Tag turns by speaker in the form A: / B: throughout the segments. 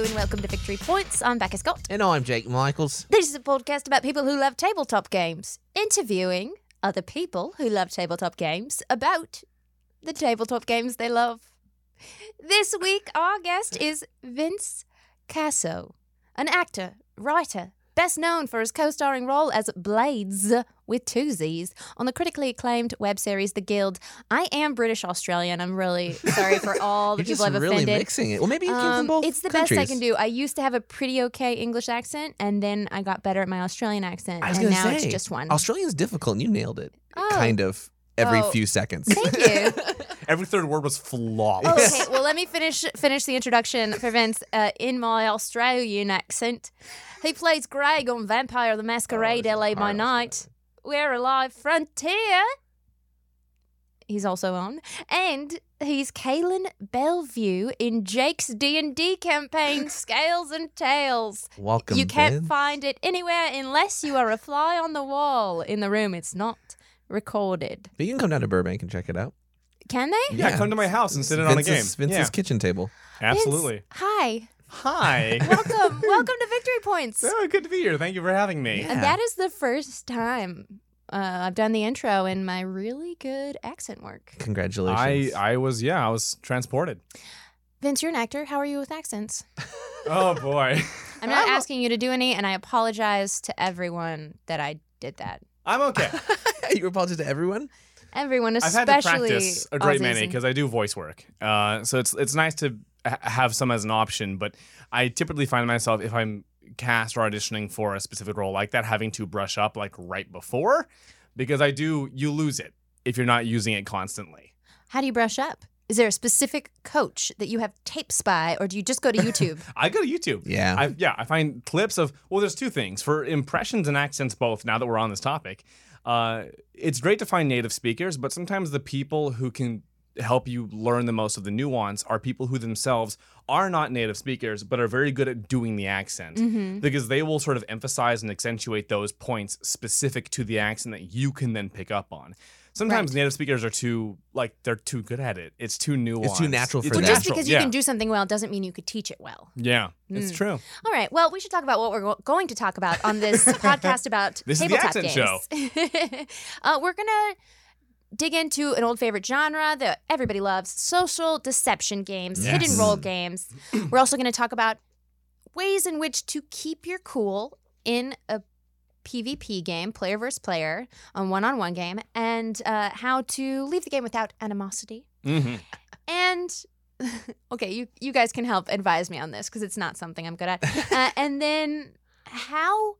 A: Hello and welcome to Victory Points. I'm Becca Scott.
B: And I'm Jake Michaels.
A: This is a podcast about people who love tabletop games, interviewing other people who love tabletop games about the tabletop games they love. This week, our guest is Vince Caso, an actor, writer, best known for his co starring role as Blades with two Z's on the critically acclaimed web series The Guild. I am British Australian. I'm really sorry for all the people I've
B: really
A: offended.
B: mixing it. Well, maybe you came
A: Um,
B: both
A: it's the
B: countries.
A: best I can do. I used to have a pretty okay English accent, and then I got better at my Australian accent, and now
B: say,
A: it's just one.
B: Australian's difficult, and you nailed it.
A: Oh.
B: Kind of every
A: Oh.
B: few seconds.
A: Thank you.
C: Every third word was flawless.
A: Oh, okay, well, let me finish finish the introduction for Vince uh, in my Australian accent. He plays Greg on Vampire the Masquerade
B: Oh,
A: LA by Night. We're Alive Frontier. He's also on, and he's Kaylin Bellevue in Jake's D and D campaign, Scales and Tails.
B: Welcome.
A: you can't
B: Vince.
A: find it anywhere unless you are a fly on the wall in the room. It's not recorded.
B: But you can come down to Burbank and check it out.
A: Can they?
C: yeah, come to my house and sit in on a game.
B: Vince's, Vince's
C: yeah,
B: kitchen table.
C: absolutely.
A: Vince, hi.
C: Hi.
A: Welcome. Welcome to Victory Points.
C: oh, good to be here. Thank you for having me.
B: Yeah.
A: And that is the first time uh, I've done the intro in my really good accent work.
C: I
B: Congratulations.
C: I was yeah, I was transported.
A: Vince, you're an actor. How are you with accents?
C: Oh boy.
A: I'm not asking you to do any, and I apologize to everyone that I did that.
C: I'm okay.
B: you apologize to everyone.
A: Everyone,
C: I've
A: especially
C: had to practice a great
A: Aussies
C: many
A: and-
C: because I do voice work. Uh, so it's it's nice to ha- have some as an option, but I typically find myself if I'm cast or auditioning for a specific role like that, having to brush up like right before, because I do you lose it if you're not using it constantly.
A: How do you brush up? Is there a specific coach that you have tapes by, or do you just go to YouTube?
C: I go to YouTube.
B: Yeah.
C: I, yeah, I find clips of well, there's two things for impressions and accents both. Now that we're on this topic, uh, it's great to find native speakers, but sometimes the people who can help you learn the most of the nuance are people who themselves are not native speakers but are very good at doing the accent
A: Mhm.
C: because they will sort of emphasize and accentuate those points specific to the accent that you can then pick up on. Sometimes
A: Right.
C: native speakers are too like they're too good at it. It's too nuanced.
B: It's too natural for
C: It's
B: them.
A: Just because you
C: yeah.
A: can do something well doesn't mean you could teach it well.
C: Yeah, it's
A: Mm.
C: true.
A: All right. Well, we should talk about what we're go- going to talk about on this podcast about
C: This is the
A: tabletop
C: accent
A: games. uh, we're gonna dig into an old favorite genre that everybody loves: social deception games, hidden role games. we're also going to talk about ways in which to keep your cool in a PvP game, player versus player, a one-on-one game, and uh, how to leave the game without animosity.
C: hmm
A: And okay, you you guys can help advise me on this because it's not something I'm good at. uh, and then how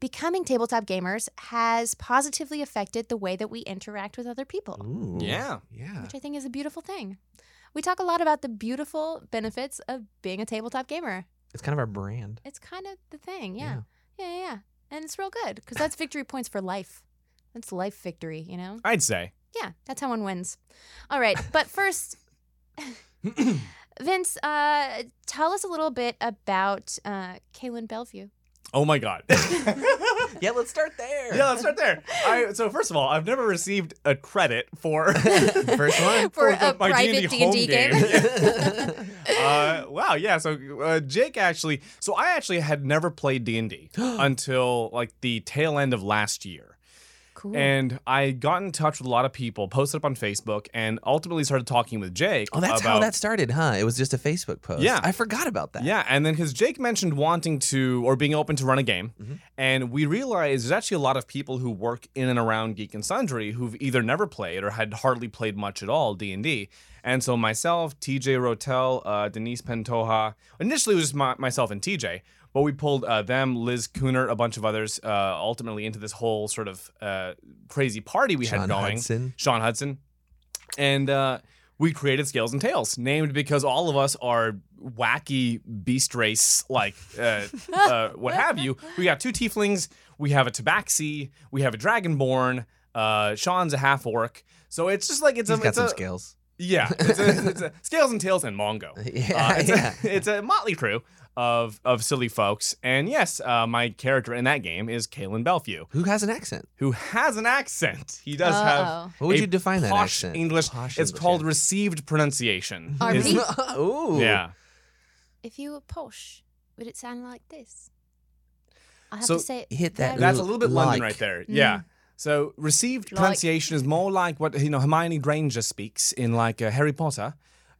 A: becoming tabletop gamers has positively affected the way that we interact with other people,
B: Ooh.
C: Yeah.
B: Yeah.
A: which I think is a beautiful thing. We talk a lot about the beautiful benefits of being a tabletop gamer.
B: It's kind of our brand.
A: It's kind of the thing, yeah, yeah, yeah, yeah. And it's real good because that's victory points for life. That's life victory, you know.
C: I'd say.
A: Yeah, that's how one wins. All right, but first, Vince, uh, tell us a little bit about uh, Kaylin Bellevue.
C: Oh my god.
B: Yeah, let's start there.
C: yeah, let's start there. I, so first of all, I've never received a credit for
B: First one.
A: For
C: the-
A: a
C: my
A: private
C: D&D
A: D&D game.
C: Uh, wow, yeah. So uh, Jake actually, so I actually had never played D and D until like the tail end of last year.
A: Cool.
C: And I got in touch with a lot of people, posted up on Facebook, and ultimately started talking with Jake.
B: Oh, that's
C: about,
B: how that started, huh? It was just a Facebook post.
C: Yeah.
B: I forgot about that.
C: Yeah, and then because Jake mentioned wanting to or being open to run a game,
B: Mhm.
C: and we realized there's actually a lot of people who work in and around Geek and Sundry who've either never played or had hardly played much at all D and so myself, TJ Rotel, uh, Denise Pentoja, initially it was just my, myself and TJ, but we pulled uh, them, Liz Cooner, a bunch of others, uh, ultimately into this whole sort of uh, crazy party we
B: Sean
C: had going.
B: Hudson.
C: Sean Hudson, and uh, we created Scales and Tails, named because all of us are wacky beast race, like uh, uh, what have you. We got two tieflings, we have a tabaxi, we have a dragonborn. Uh, Sean's a half orc, so it's just like it's
B: He's
C: a
B: got
C: it's
B: some
C: a,
B: scales.
C: Yeah, it's a, it's a Scales and Tails and Mongo.
B: Yeah,
C: Uh, it's,
B: yeah.
C: a, it's a motley crew of of silly folks, and yes, uh, my character in that game is Kalen Belfew,
B: Who has an accent?
C: who has an accent. He does have
A: Uh-oh.
B: What would
C: a
B: you define that
C: posh
B: accent?
C: English.
B: Posh
C: it's
B: English,
C: called
B: yeah.
C: received pronunciation.
A: RP?
B: Ooh.
C: yeah.
A: if you were posh, would it sound like this? I have
C: So
A: to say
B: hit that
C: That's a little bit London right there.
A: Mm.
C: Yeah. So received
A: Like-
C: pronunciation is more like what you know Hermione Granger speaks in like uh, Harry Potter,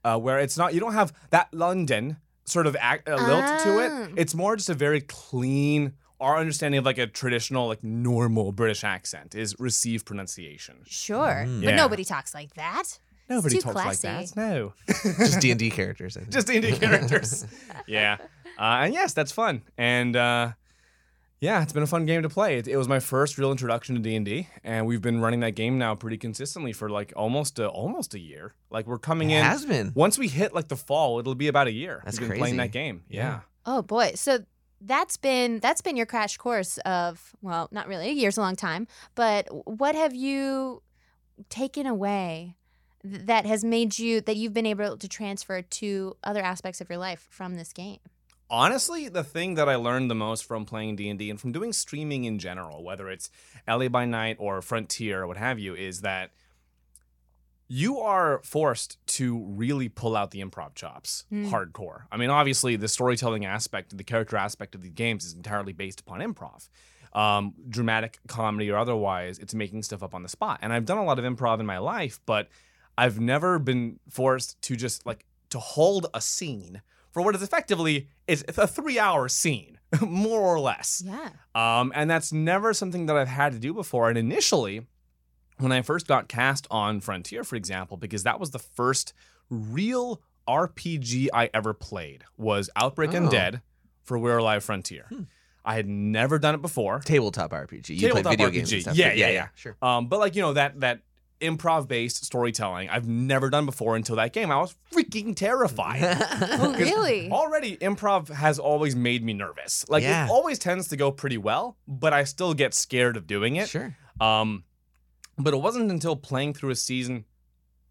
C: uh, where it's not you don't have that London sort of ac uh, lilt to
A: Ah.
C: it. It's more just a very clean. Our understanding of like a traditional like normal British accent is received pronunciation.
A: Sure,
B: Mm.
A: but nobody talks like that.
C: Nobody
A: too
C: talks like that. No.
B: Just D and D characters. I think.
C: just D characters. yeah, uh, and yes, that's fun. And uh, yeah, it's been a fun game to play. It, it was my first real introduction to D and D, and we've been running that game now pretty consistently for like almost a, almost a year. Like we're coming
B: It
C: in.
B: has been.
C: Once we hit like the fall, it'll be about a year.
B: That's
C: we've been playing that game.
B: Yeah.
C: Yeah.
A: Oh boy, so that's been that's been your crash course of well, not really a year's a long time, but what have you taken away that has made you that you've been able to transfer to other aspects of your life from this game?
C: Honestly the thing that i learned the most from playing d&d and from doing streaming in general whether it's la by night or frontier or what have you is that you are forced to really pull out the improv chops
A: Mm.
C: hardcore. I mean obviously the storytelling aspect the character aspect of the games is entirely based upon improv. Um, dramatic comedy or otherwise it's making stuff up on the spot. And i've done a lot of improv in my life but i've never been forced to just like to hold a scene for what is effectively is a three hour scene more or less
A: Yeah.
C: um, and that's never something that I've had to do before. And initially, when I first got cast on Frontier, for example, because that was the first real RPG I ever played, was Outbreak
B: Oh.
C: Undead for We're Alive Frontier.
B: Hmm.
C: I had never done it before.
B: tabletop RPG. You play
C: Tabletop
B: video
C: RPG.
B: games and stuff.
C: Yeah,
B: but
C: yeah, yeah.
B: Sure.
C: Um, but like you know that that improv based storytelling I've never done before until that game. I was freaking terrified.
A: Oh,
C: 'Cause
A: really?
C: Already, improv has always made me nervous. Like
B: Yeah.
C: it always tends to go pretty well, but I still get scared of doing it.
B: Sure.
C: Um, but it wasn't until playing through a season,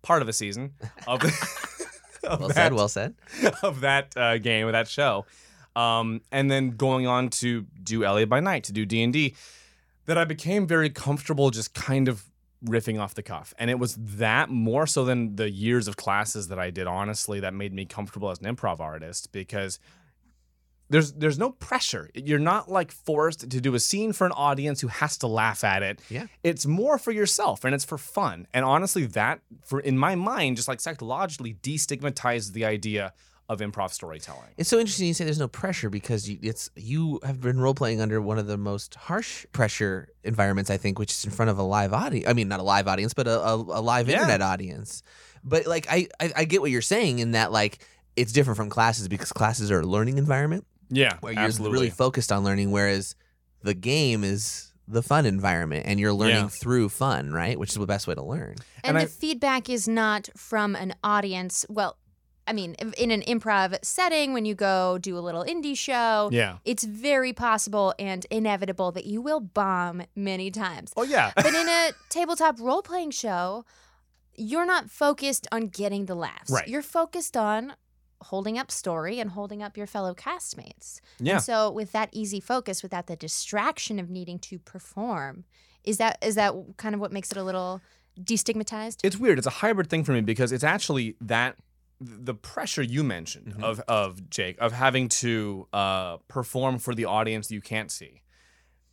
C: part of a season of, of
B: Well
C: that,
B: said. Well said.
C: of that uh, game of that show, um, and then going on to do LA by Night to do D and D, that I became very comfortable just kind of riffing off the cuff, and it was that more so than the years of classes that I did. Honestly, that made me comfortable as an improv artist because there's there's no pressure. You're not like forced to do a scene for an audience who has to laugh at it.
B: Yeah.
C: It's more for yourself and it's for fun. And honestly, that for in my mind, just like psychologically destigmatizes the idea of improv storytelling.
B: It's so interesting you say there's no pressure because you, it's you have been role playing under one of the most harsh pressure environments I think, which is in front of a live audience. I mean, not a live audience, but a, a, a live
C: Yeah.
B: internet audience. But like, I, I I get what you're saying in that like it's different from classes because classes are a learning environment
C: Yeah,
B: where you're
C: absolutely.
B: really focused on learning, whereas the game is the fun environment and you're learning
C: Yeah.
B: through fun, right? Which is the best way to learn.
A: And,
C: And
A: the
C: I-
A: feedback is not from an audience. Well, I mean, in an improv setting, when you go do a little indie show,
C: yeah.
A: it's very possible and inevitable that you will bomb many times.
C: Oh yeah.
A: But in a tabletop role playing show, you're not focused on getting the laughs.
C: Right.
A: You're focused on holding up story and holding up your fellow castmates.
C: yeah.
A: And so with that easy focus, without the distraction of needing to perform, is that is that kind of what makes it a little destigmatized?
C: It's weird. It's a hybrid thing for me because it's actually that the pressure you mentioned
B: Mhm.
C: of of Jake of having to uh, perform for the audience you can't see.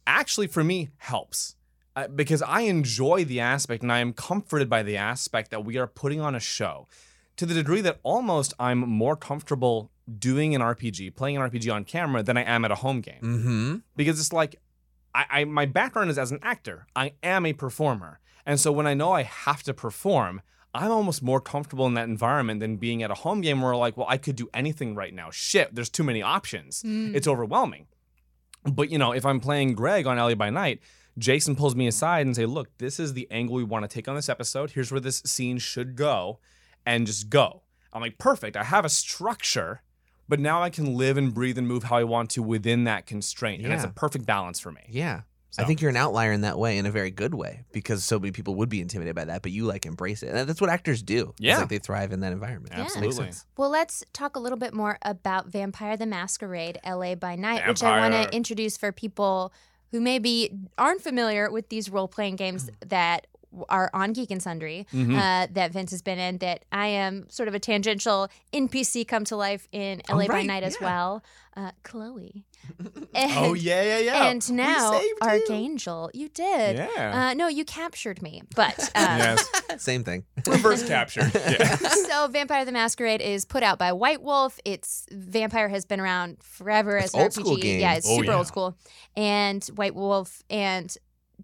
C: Actually, for me, helps uh, because I enjoy the aspect and I am comforted by the aspect that we are putting on a show to the degree that almost I'm more comfortable doing an RPG, playing an RPG on camera than I am at a home game
B: Mm-hmm.
C: because it's like I, I my background is as an actor. I am a performer, and so when I know I have to perform, I'm almost more comfortable in that environment than being at a home game where like, well, I could do anything right now. Shit, there's too many options.
A: Mm.
C: It's overwhelming. But you know, if I'm playing Greg on LA by Night, Jason pulls me aside and say, "Look, this is the angle we want to take on this episode. Here's where this scene should go, and just go." I'm like, "Perfect. I have a structure." But now I can live and breathe and move how I want to within that constraint. And it's a perfect balance for me.
B: Yeah. I think you're an outlier in that way, in a very good way, because so many people would be intimidated by that, but you like embrace it. And that's what actors do. It's
C: Yeah.
B: like they thrive in that environment.
A: Yeah.
B: Makes
C: Absolutely.
B: sense.
A: Well, let's talk a little bit more about Vampire the Masquerade LA by Night, which I want to introduce for people who maybe aren't familiar with these role playing games that are on Geek and Sundry
C: Mhm.
A: uh, that Vince has been in. That I am sort of a tangential NPC come to life in LA by Night as
B: yeah.
A: well. Uh, Chloe.
C: oh yeah, yeah, yeah.
A: And now
C: saved you.
A: Archangel, you did.
C: Yeah.
A: Uh, no, you captured me, but uh,
C: yes.
B: Same thing.
C: Reverse capture. Yeah.
A: so Vampire the Masquerade is put out by White Wolf. It's Vampire has been around forever
B: It's
A: as an
B: old school
A: RPG.
B: game.
A: Yeah, it's
C: Oh,
A: super
C: yeah.
A: old school. And White Wolf and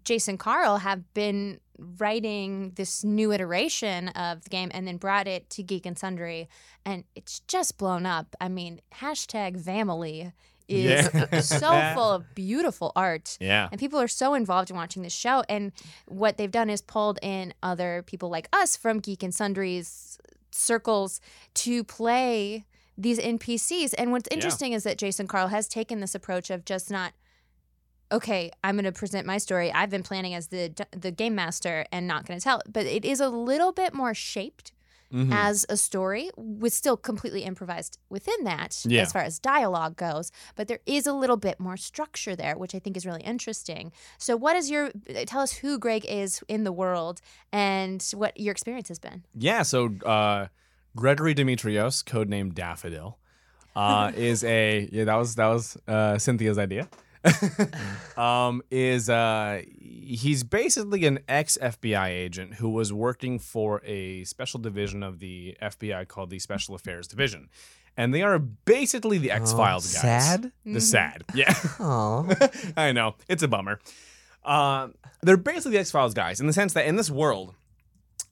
A: Jason Carl have been writing this new iteration of the game and then brought it to Geek and Sundry and it's just blown up. I mean, hashtag Family is uh,
C: Yeah.
A: so full of beautiful art.
C: Yeah.
A: And people are so involved in watching this show. And what they've done is pulled in other people like us from Geek and Sundry's circles to play these NPCs. And what's
C: Yeah.
A: interesting is that Jason Carl has taken this approach of just not, okay, I'm going to present my story. I've been planning as the the game master and not going to tell. But it is a little bit more shaped
C: Mhm.
A: as a story with still completely improvised within that
C: Yeah.
A: as far as dialogue goes but there is a little bit more structure there which i think is really interesting so what is your tell us who greg is in the world and what your experience has been
C: Yeah, so uh, Gregory Dimitrios, codenamed Daffodil, uh, is a yeah that was that was uh, Cynthia's idea. um, is uh, he's basically an ex FBI agent who was working for a special division of the FBI called the Special Affairs Division, and they are basically the X Files
B: Oh,
C: guys.
B: sad?
C: The sad, yeah.
B: Oh.
C: I know it's a bummer. Uh, they're basically the X Files guys in the sense that in this world,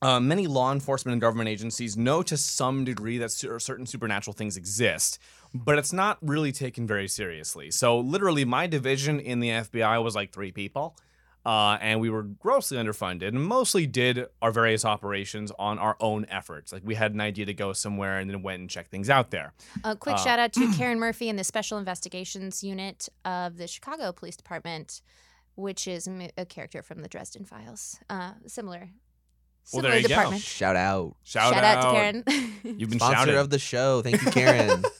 C: uh, many law enforcement and government agencies know to some degree that cer- certain supernatural things exist, but it's not really taken very seriously. So, literally, my division in the FBI was like three people. Uh, and we were grossly underfunded and mostly did our various operations on our own efforts. Like we had an idea to go somewhere and then went and checked things out there.
A: a quick
C: Uh,
A: shout out to Karrin Murphy and the special investigations unit of the chicago police department which is a character from the dresden files uh, similar
C: Well, there you go.
A: department
B: Shout out.
C: Shout,
A: shout out to Karrin
C: You've been
B: Sponsor
C: shouted.
B: of the show. Thank you, Karrin.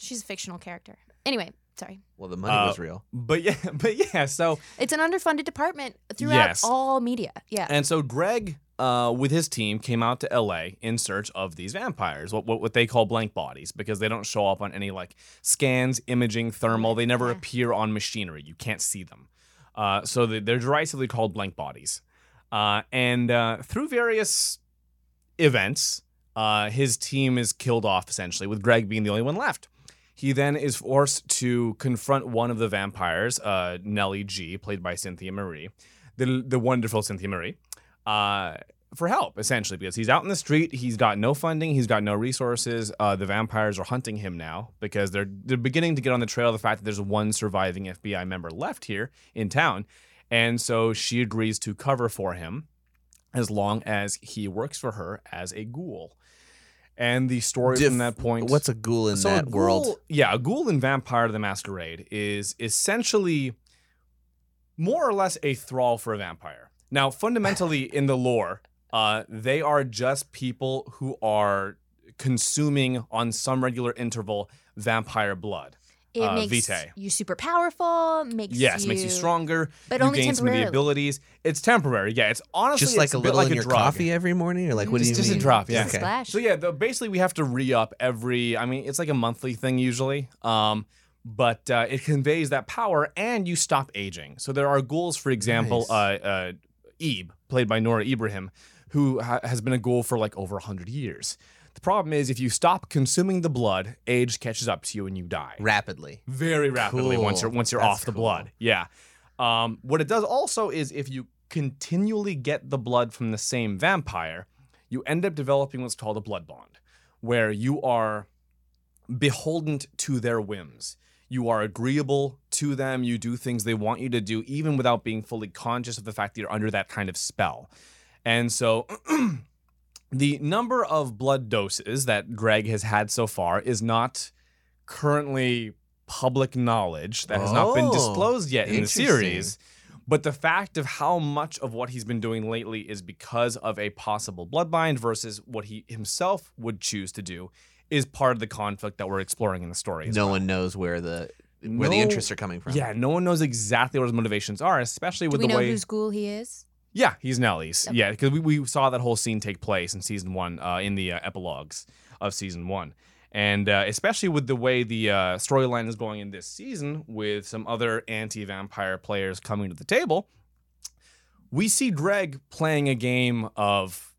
A: she's a fictional character anyway sorry
B: well, the money
C: Uh,
B: was real.
C: But yeah, but yeah. So
A: It's an underfunded department throughout
C: Yes.
A: all media. Yeah.
C: and so Greg, uh, with his team, came out to L.A. in search of these vampires, what, what what they call blank bodies, because they don't show up on any like scans, imaging, thermal. They never
A: Yeah.
C: appear on machinery. You can't see them. Uh, so they- they're derisively called blank bodies. Uh, and uh, through various events, uh, his team is killed off essentially, with Greg being the only one left. He then is forced to confront one of the vampires, uh, Nellie G, played by Cynthia Marie, the, the wonderful Cynthia Marie, uh, for help, essentially, because he's out in the street. He's got no funding. He's got no resources. Uh, the vampires are hunting him now because they're, they're beginning to get on the trail of the fact that there's one surviving FBI member left here in town. And so she agrees to cover for him as long as he works for her as a ghoul. And the story
B: Diff-
C: from that point.
B: What's a ghoul in
C: So
B: that world?
C: Yeah, a ghoul in Vampire of the Masquerade is essentially more or less a thrall for a vampire. Now, fundamentally in the lore, uh, they are just people who are consuming on some regular interval vampire blood.
A: It
C: uh,
A: makes
C: Vitae.
A: you super powerful, makes
C: yes,
A: you
C: makes you stronger.
A: but
C: you
A: only
C: gain some of the abilities. It's temporary. Yeah, it's honestly
B: Just like
C: it's
B: a
C: bit
B: little
C: like
B: in
C: a
B: your
C: drug.
B: coffee every morning, or like what do you
C: Just- just a
B: mean?
C: drop, yeah.
A: Just a
B: Okay.
A: splash.
C: So yeah, the, basically we have to re up every. I mean, it's like a monthly thing usually. Um, but uh, it conveys that power, and you stop aging. So there are ghouls, for example,
B: Nice.
C: uh, uh, Ebe, played by Nora Ibrahim, who ha- has been a ghoul for like over hundred years. The problem is, if you stop consuming the blood, age catches up to you and you die
B: Rapidly.
C: very rapidly once you're once you're
B: That's
C: off the
B: cool.
C: blood. Yeah. Um, what it does also is if you continually get the blood from the same vampire, you end up developing what's called a blood bond, where you are beholden to their whims. You are agreeable to them. You do things they want you to do, even without being fully conscious of the fact that you're under that kind of spell. And so the number of blood doses that Greg has had so far is not currently public knowledge that has not been
B: Oh,
C: disclosed yet in the
B: interesting.
C: series. But the fact of how much of what he's been doing lately is because of a possible bloodbind versus what he himself would choose to do is part of the conflict that we're exploring in the story. as
B: No
C: well.
B: one knows where the where the
C: No-
B: interests are coming from.
C: Yeah, no one knows exactly what his motivations are, especially
A: Do
C: with
A: we
C: the
A: know
C: way
A: whose ghoul he is?
C: Yeah, he's Nellie's.
A: Yep.
C: Yeah, because we, we saw that whole scene take place in season one, uh, in the uh, epilogues of season one. And uh, especially with the way the uh, storyline is going in this season, with some other anti vampire players coming to the table, we see Greg playing a game of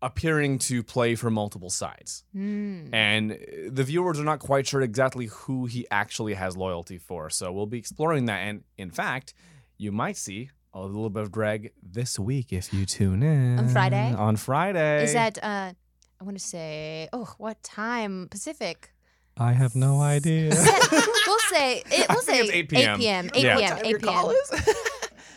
C: appearing to play for multiple sides.
A: Hmm.
C: And uh, the viewers are not quite sure exactly who he actually has loyalty for. So we'll be exploring that. And in fact, you might see a little bit of Greg this week if you tune in.
A: On Friday?
C: On Friday.
A: Is that uh I want to say oh what time Pacific?
C: I have no idea.
A: we'll say it, we'll
C: think
A: say
C: it's 8 p.m.
A: 8 p.m. 8 p.m.
B: time
A: 8 p.m.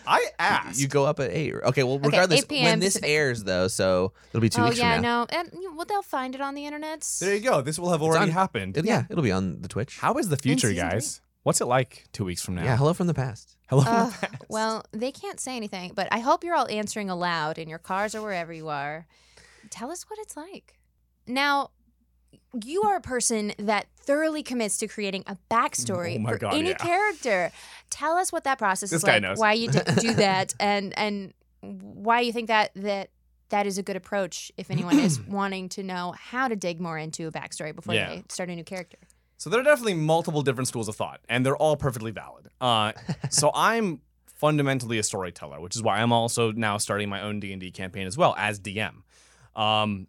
C: I asked.
B: you go up at eight. Okay, well,
A: Okay,
B: regardless,
A: 8
B: when this
A: Pacific.
B: airs though, so it'll be two
A: oh
B: weeks
A: yeah,
B: from now.
A: no, and you- well they'll find it on the internet.
C: there you go. This will have already
B: on-
C: happened.
B: It- yeah, it'll be on the Twitch.
C: How is the future,
A: season
C: guys? What's it like two weeks from now?
B: Yeah, hello from the past.
C: Hello.
A: Uh, well, they can't say anything, but I hope you're all answering aloud in your cars or wherever you are. Tell us what it's like. Now, you are a person that thoroughly commits to creating a backstory
C: Oh
A: for
C: God,
A: any
C: yeah.
A: character. Tell us what that process
C: This
A: is
C: guy
A: like,
C: knows.
A: why you d- do that, and and why you think that that that is a good approach if anyone is wanting to know how to dig more into a backstory before
C: Yeah.
A: they start a new character.
C: So there are definitely multiple different schools of thought, and they're all perfectly valid. Uh, so I'm fundamentally a storyteller, which is why I'm also now starting my own D and D campaign as well as DM. Um,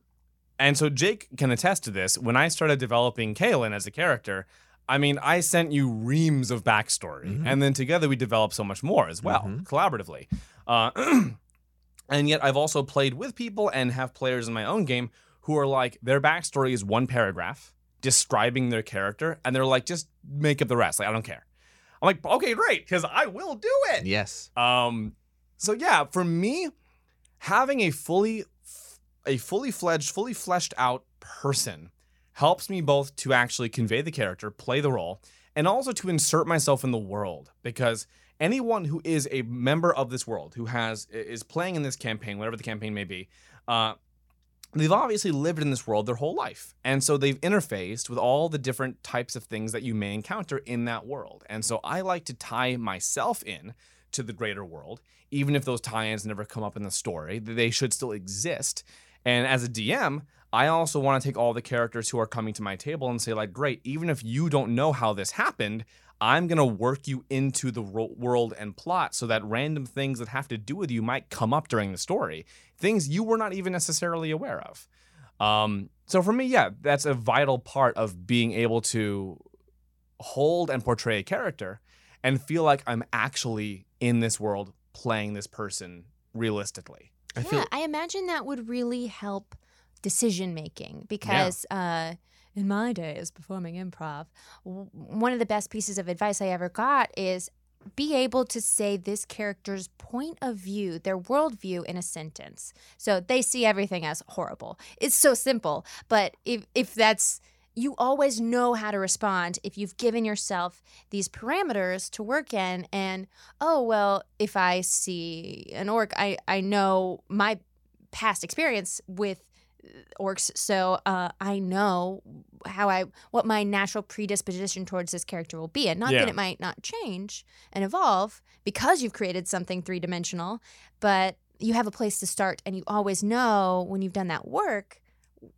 C: and so Jake can attest to this. When I started developing Kaylin as a character, I mean, I sent you reams of backstory,
B: Mhm.
C: and then together we developed so much more as well,
B: Mhm.
C: collaboratively. Uh, and yet, I've also played with people and have players in my own game who are like, their backstory is one paragraph describing their character, and they're like, just make up the rest. Like, I don't care. I'm like, okay, great, because I will do it.
B: Yes.
C: Um, so yeah, for me, having a fully a fully fledged, fully fleshed out person helps me both to actually convey the character, play the role, and also to insert myself in the world because anyone who is a member of this world who has is playing in this campaign whatever the campaign may be uh, they've obviously lived in this world their whole life and so they've interfaced with all the different types of things that you may encounter in that world. And so i like to tie myself in to the greater world even if those tie-ins never come up in the story they should still exist. And as a dm i also want to take all the characters who are coming to my table and say like great even if you don't know how this happened i'm going to work you into the ro- world and plot so that random things that have to do with you might come up during the story. Things you were not even necessarily aware of. Um, so for me yeah that's a vital part of being able to hold and portray a character and feel like i'm actually in this world playing this person realistically.
B: I
A: yeah,
B: feel
A: I imagine that would really help decision making because uh, in my days performing improv, one of the best pieces of advice I ever got is be able to say this character's point of view, their worldview in a sentence. So they see everything as horrible. It's so simple, but if if that's you always know how to respond if you've given yourself these parameters to work in and oh well if i see an orc i i know my past experience with orcs so uh, i know how i what my natural predisposition towards this character will be and not
C: Yeah.
A: that it might not change and evolve because you've created something three-dimensional but you have a place to start and you always know when you've done that work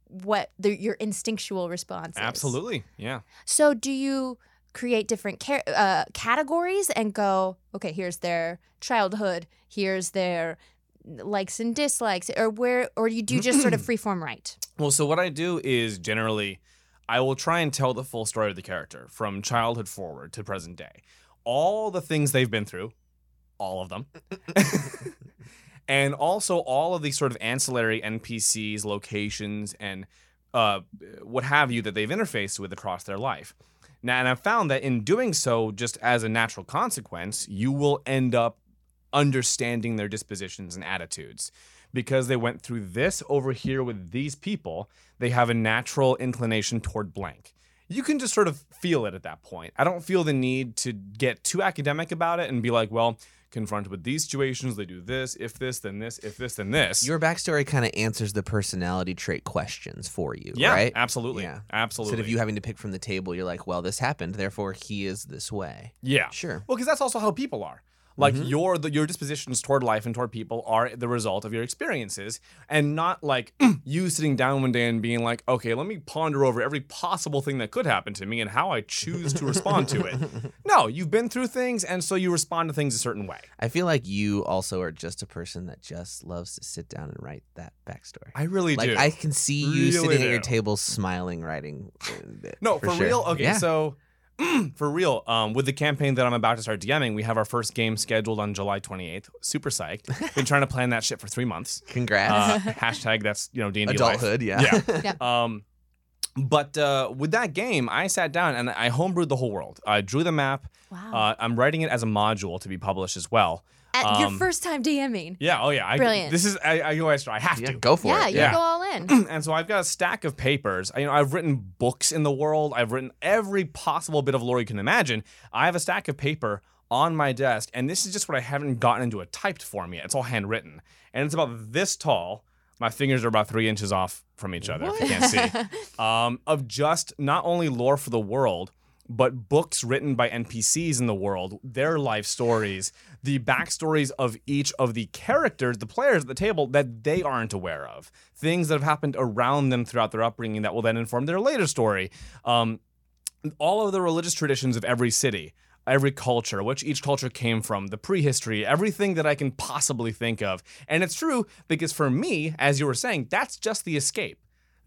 A: what the, your instinctual response is.
C: absolutely yeah
A: So do you create different uh, categories and go, okay, here's their childhood, here's their likes and dislikes, or where, or you do just sort of freeform right?
C: Well, so what I do is generally I will try and tell the full story of the character from childhood forward to present day. All the things they've been through, all of them. and also all of these sort of ancillary NPCs, locations, and uh, what have you that they've interfaced with across their life. Now, and I've found that in doing so, just as a natural consequence, you will end up understanding their dispositions and attitudes. Because they went through this over here with these people, they have a natural inclination toward blank. You can just sort of feel it at that point. I don't feel the need to get too academic about it and be like, well, confronted with these situations, they do this, if this, then this, if this, then this.
B: your backstory kind of answers the personality trait questions for you,
C: yeah,
B: right?
C: absolutely.
B: Yeah.
C: Absolutely.
B: Instead of you having to pick from the table, you're like, well, this happened, therefore he is this way.
C: yeah.
B: Sure.
C: Well, because that's also how people are. Like your the, your dispositions toward life and toward people are the result of your experiences, and not like you sitting down one day and being like, okay, let me ponder over every possible thing that could happen to me and how I choose to respond to it. No, you've been through things, and so you respond to things a certain way.
B: I feel like you also are just a person that just loves to sit down and write that backstory.
C: I really
B: like
C: do.
B: I can see you
C: Really
B: sitting at your table, smiling, writing. uh,
C: No, for,
B: sure.
C: real. Okay,
B: Yeah.
C: so for real, um, with the campaign that I'm about to start DMing, we have our first game scheduled on July 28th. Super psyched. Been trying to plan that shit for three months.
B: Congrats.
C: Uh, hashtag that's you know D and D life.
B: Adulthood, yeah.
C: Yeah. Um, but uh, with that game, I sat down and I homebrewed the whole world. I drew the map.
A: Wow.
C: Uh, I'm writing it as a module to be published as well.
A: At your
C: um,
A: first time DMing.
C: Yeah. Oh yeah. I,
A: Brilliant.
C: This is I, I always try. I have
B: yeah,
C: to.
B: go for
A: yeah,
B: it.
A: you
C: Yeah.
A: go all in.
C: and so I've got a stack of papers. You know, I've written books in the world. I've written every possible bit of lore you can imagine. I have a stack of paper on my desk, and this is just what I haven't gotten into a typed form yet. It's all handwritten, and it's about this tall. My fingers are about three inches off from each other. If you can't see, um, of just not only lore for the world, but books written by NPCs in the world, their life stories, the backstories of each of the characters, the players at the table that they aren't aware of, things that have happened around them throughout their upbringing that will then inform their later story. Um, all of the religious traditions of every city, every culture, which each culture came from, the prehistory, everything that I can possibly think of. And it's true because for me, as you were saying, that's just the escape.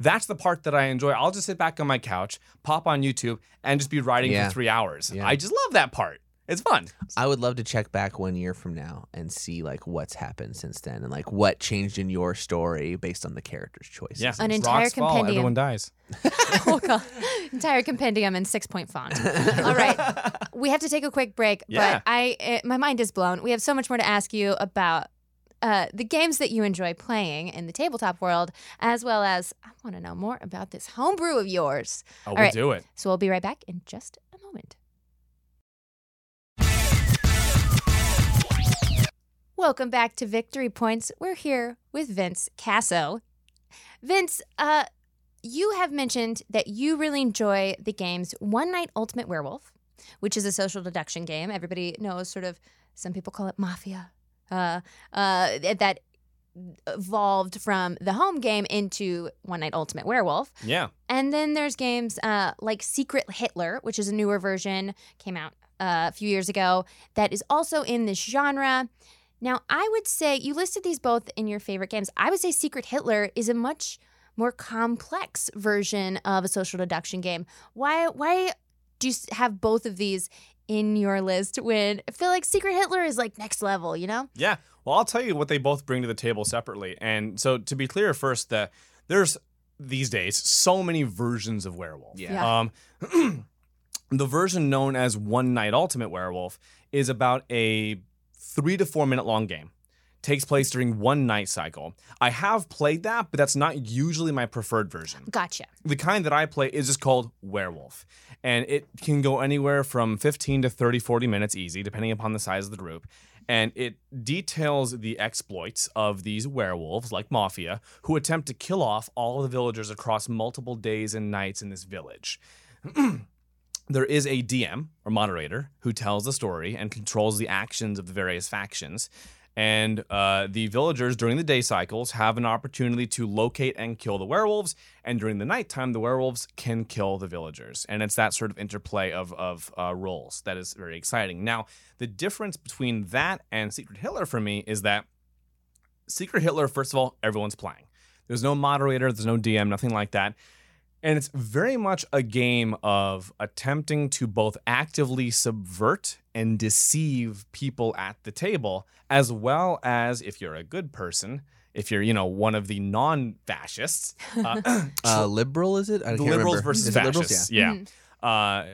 C: That's the part that I enjoy. I'll just sit back on my couch, pop on YouTube, and just be writing
B: Yeah.
C: for three hours.
B: Yeah.
C: I just love that part. It's fun.
B: I would love to check back one year from now and see like what's happened since then and like what changed in your story based on the character's choices.
C: Yeah.
A: An entire
C: Rocks fall,
A: compendium.
C: everyone dies.
A: oh god, entire compendium in six point font. All right, we have to take a quick break,
C: Yeah.
A: but I uh, my mind is blown. We have so much more to ask you about. Uh, the games that you enjoy playing in the tabletop world, as well as I want to know more about this homebrew of yours.
C: Oh,
A: All
C: we'll
A: right.
C: do it.
A: So we'll be right back in just a moment. Welcome back to Victory Points. We're here with Vince Caso. Vince, uh, you have mentioned that you really enjoy the games One Night Ultimate Werewolf, which is a social deduction game. Everybody knows, sort of, some people call it Mafia. Uh, uh, that evolved from the home game into One Night Ultimate Werewolf.
C: Yeah.
A: And then there's games uh, like Secret Hitler, which is a newer version, came out uh, a few years ago, that is also in this genre. Now, I would say you listed these both in your favorite games. I would say Secret Hitler is a much more complex version of a social deduction game. Why? Why do you have both of these in your list? When I feel like Secret Hitler is like next level, you know?
C: Yeah. Well, I'll tell you what they both bring to the table separately. And so to be clear first, that there's these days so many versions of werewolf.
B: Yeah.
C: Um the version known as One Night Ultimate Werewolf is about a 3 to 4 minute long game. Takes place during one night cycle. I have played that, but that's not usually my preferred version
A: Gotcha.
C: the kind that I play is just called Werewolf. And it can go anywhere from 15 to 30, 40 minutes easy, depending upon the size of the group. And it details the exploits of these werewolves, like Mafia, who attempt to kill off all the villagers across multiple days and nights in this village. there is a DM or moderator who tells the story and controls the actions of the various factions. And uh, the villagers during the day cycles have an opportunity to locate and kill the werewolves. And during the nighttime, the werewolves can kill the villagers. And it's that sort of interplay of, of uh, roles that is very exciting. Now, the difference between that and Secret Hitler for me is that Secret Hitler, first of all, everyone's playing. There's no moderator, there's no DM, nothing like that. And it's very much a game of attempting to both actively subvert and deceive people at the table, as well as if you're a good person, if you're, you know, one of the non-fascists, uh,
B: Uh, liberal is it? I
C: the liberals
B: remember.
C: versus
B: Is it liberals?
C: fascists. Yeah. Uh,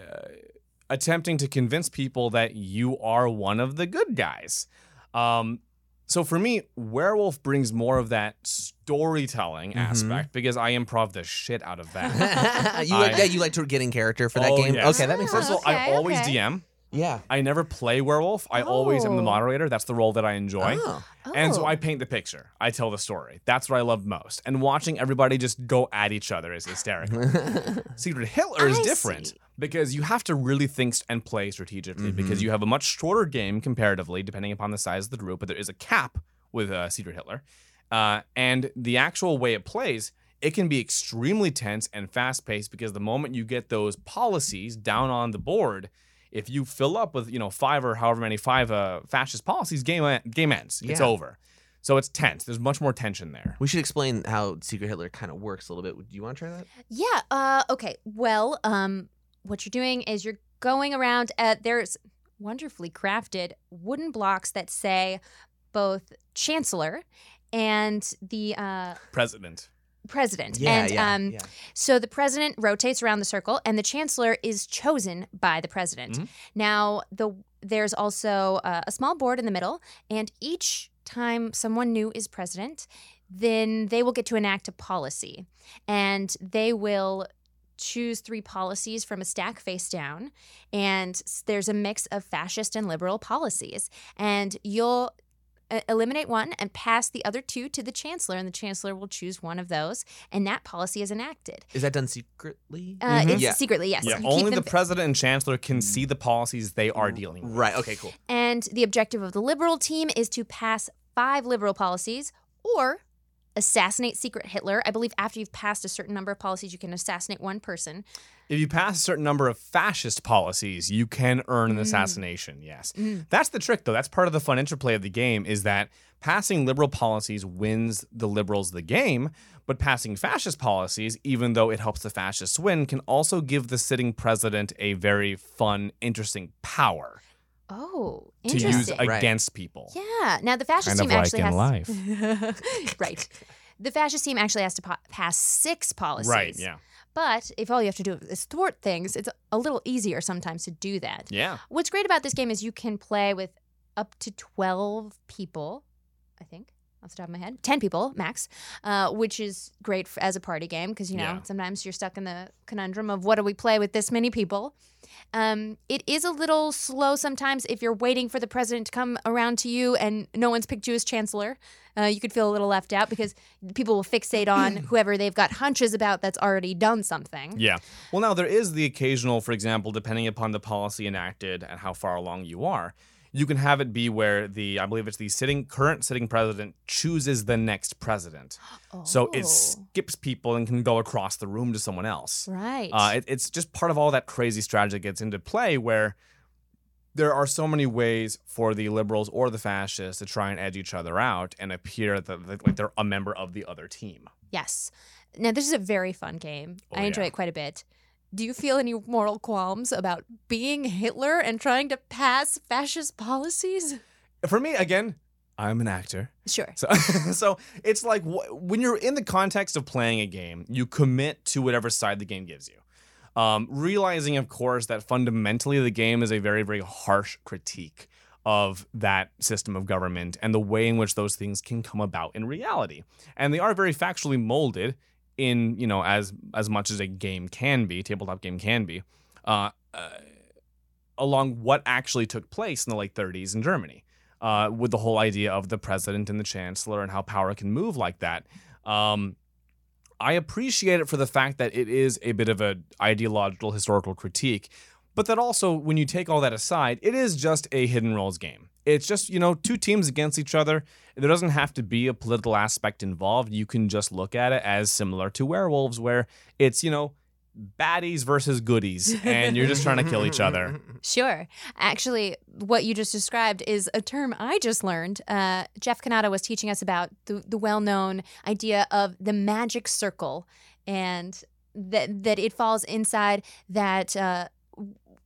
C: attempting to convince people that you are one of the good guys. Um, so for me, Werewolf brings more of that storytelling
B: Mm-hmm.
C: aspect because I improv the shit out of that.
B: Yeah. you like,
C: I-
B: yeah, you like to get in character for that
C: Oh,
B: game.
C: yes.
B: Okay, that makes
A: Ah,
B: sense.
C: First of all, I always
A: okay.
C: DM.
B: Yeah.
C: I never play werewolf. I always am the
A: Oh.
C: moderator. That's the role that I enjoy.
B: Oh.
C: And so
A: Oh.
C: I paint the picture. I tell the story. That's what I love most. And watching everybody just go at each other is hysterical. Secret Hitler is
A: I
C: different
A: see.
C: because you have to really think and play strategically because you have a much shorter game comparatively, depending upon the size of the group. But there is a cap with uh, Secret Hitler, uh, and the actual way it plays, it can be extremely tense and fast paced because the moment you get those policies down on the board. If you fill up with you know five or however many five uh, fascist policies, game game ends. It's
B: Yeah.
C: over. So it's tense. There's much more tension there.
B: We should explain how Secret Hitler kind of works a little bit. Do you want to try that?
A: Yeah. Uh, okay. Well, um, what you're doing is you're going around. At, there's wonderfully crafted wooden blocks that say both Chancellor and the uh,
C: President.
A: President. and um,
B: yeah.
A: so the president rotates around the circle, and the chancellor is chosen by the president.
C: Mhm.
A: Now, the there's also uh, a small board in the middle, and each time someone new is president, then they will get to enact a policy, and they will choose three policies from a stack face down and there's a mix of fascist and liberal policies and you'll eliminate one and pass the other two to the chancellor and the chancellor will choose one of those and that policy is enacted
B: Is that done secretly?
A: uh,
C: Mhm.
A: it's
B: Yeah.
A: secretly yes
C: Yeah, only
A: them-
C: the president and chancellor can see the policies they are dealing with.
B: Right. Okay. Cool.
A: and the objective of the liberal team is to pass five liberal policies or assassinate secret hitler i believe after you've passed a certain number of policies you can assassinate one person
C: If you pass a certain number of fascist policies, you can earn an mm. assassination. Yes. Mm. That's the trick though. That's part of the fun interplay of the game is that passing liberal policies wins the liberals the game, but passing fascist policies, even though it helps the fascists win, can also give the sitting president a very fun, interesting power
A: oh
C: to use
B: Right.
C: against people.
A: Yeah. Now the fascist
C: Kind of
A: team
C: like
A: actually
C: in
A: has
C: life.
A: right. The fascist team actually has to pa- pass six policies.
C: Right, yeah.
A: But if all you have to do is thwart things, it's a little easier sometimes to do that.
C: Yeah.
A: What's great about this game is you can play with up to 12 people, I think, off the top of my head. 10 people max, uh, which is great f- as a party game because, you know,
C: Yeah.
A: sometimes you're stuck in the conundrum of what do we play with this many people. Um, it is a little slow sometimes if you're waiting for the president to come around to you and no one's picked you as chancellor. Uh, you could feel a little left out because people will fixate on whoever they've got hunches about that's already done something.
C: Yeah. Well, now there is the occasional, for example, depending upon the policy enacted and how far along you are, you can have it be where the, I believe it's the sitting, current sitting president chooses the next president. So it
A: Oh.
C: skips people and can go across the room to someone else.
A: Right.
C: Uh, it, it's just part of all that crazy strategy that gets into play where there are so many ways for the liberals or the fascists to try and edge each other out and appear that like they're a member of the other team.
A: Yes. Now, this is a very fun game.
C: Oh,
A: I enjoy
C: yeah.
A: it quite a bit. Do you feel any moral qualms about being Hitler and trying to pass fascist policies?
C: For me, again, I'm an actor.
A: Sure.
C: So, so it's like wh- when you're in the context of playing a game, you commit to whatever side the game gives you. Um, realizing, of course, that fundamentally the game is a very, very harsh critique of that system of government and the way in which those things can come about in reality. And they are very factually molded in, you know, as as much as a game can be, tabletop game can be, uh, uh, along what actually took place in the late 30s in Germany uh, with the whole idea of the president and the chancellor and how power can move like that. Um, I appreciate it for the fact that it is a bit of an ideological historical critique, but that also, when you take all that aside, it is just a hidden roles game. It's just, you know, two teams against each other. There doesn't have to be a political aspect involved. You can just look at it as similar to werewolves, where it's, you know, baddies versus goodies, and you're just trying to kill each other.
A: Sure. Actually, what you just described is a term I just learned. Uh, Jeff Canada was teaching us about the, the well known idea of the magic circle and that, that it falls inside that. Uh,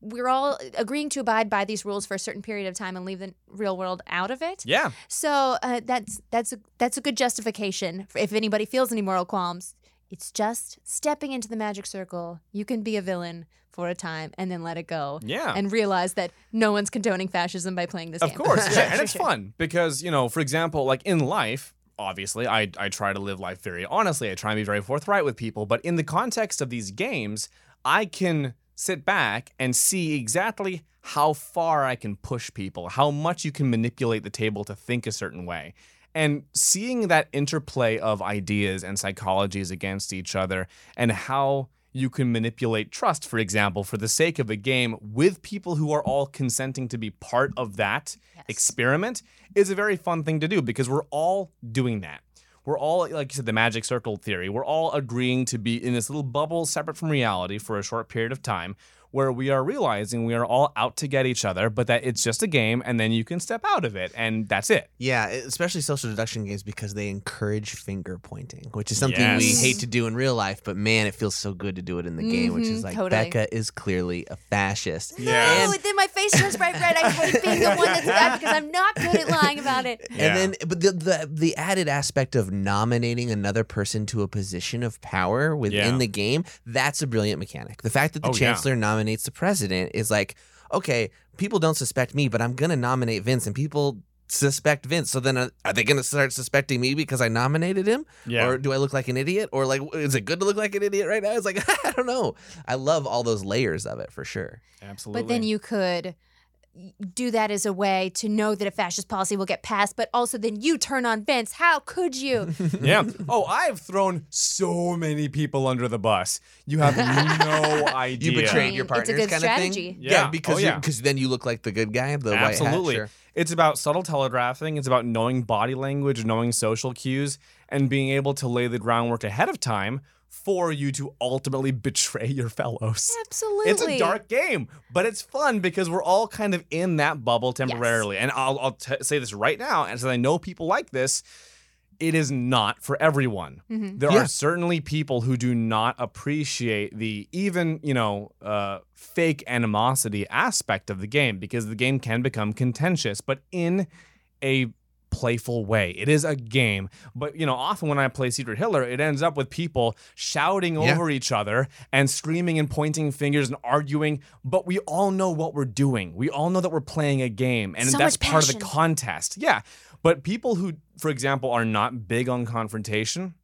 A: we're all agreeing to abide by these rules for a certain period of time and leave the real world out of it.
C: Yeah.
A: So uh, that's that's a, that's a good justification if anybody feels any moral qualms. It's just stepping into the magic circle. You can be a villain for a time and then let it go.
C: Yeah.
A: And realize that no one's condoning fascism by playing this
C: Of
A: game.
C: course, yeah, and it's fun because you know, for example, like in life, obviously, I I try to live life very honestly. I try and be very forthright with people, but in the context of these games, I can sit back and see exactly how far I can push people, how much you can manipulate the table to think a certain way. And seeing that interplay of ideas and psychologies against each other and how you can manipulate trust, for example, for the sake of a game with people who are all consenting to be part of that
A: Yes.
C: experiment is a very fun thing to do because we're all doing that. We're all, like you said, the magic circle theory. We're all agreeing to be in this little bubble separate from reality for a short period of time where we are realizing we are all out to get each other, but that it's just a game and then you can step out of it and that's it.
B: Yeah, especially social deduction games because they encourage finger pointing, which is something we hate to do in real life, but man, it feels so good to do it in the game, which is
A: Mhm,
B: like
A: totally.
B: Becca is clearly a fascist.
C: Yeah.
A: No, then my face turns bright red. I hate being the one that's bad because I'm not good at lying about it.
C: Yeah.
B: And then, but the, the the added aspect of nominating another person to a position of power within
C: Yeah.
B: the game, that's a brilliant mechanic. The fact that the
C: Oh, yeah.
B: chancellor nominates the president is like, okay, people don't suspect me, but I'm gonna nominate Vince, and people suspect Vince. So then, uh, are they gonna start suspecting me because I nominated him?
C: Yeah.
B: Or do I look like an idiot? Or like, is it good to look like an idiot right now? It's like I don't know. I love all those layers of it for sure.
C: Absolutely.
A: But then you could do that as a way to know that a fascist policy will get passed, but also then you turn on Vince. How could you?
C: yeah. Oh, I've thrown so many people under the bus. You have no idea.
B: You betrayed your
A: It's a good
B: kind
A: strategy.
B: of thing.
C: Yeah.
B: Oh, because
C: Oh, yeah.
B: because then you look like the good guy, the
C: Absolutely.
B: white hat. Sure.
C: It's about subtle telegraphing. It's about knowing body language, knowing social cues, and being able to lay the groundwork ahead of time for you to ultimately betray your fellows.
A: Absolutely.
C: It's a dark game, but it's fun because we're all kind of in that bubble temporarily. And I'll, I'll t- say this right now, and so I know people like this. It is not for everyone.
A: Mhm.
C: There
B: Yeah.
C: are certainly people who do not appreciate the even, you know, uh, fake animosity aspect of the game because the game can become contentious, but in a playful way. It is a game, but you know, often when I play Secret Hitler, it ends up with people shouting
B: Yeah.
C: over each other and screaming and pointing fingers and arguing, but we all know what we're doing. We all know that we're playing a game and
A: So
C: that's part of the contest. Yeah. But people who for example are not big on confrontation,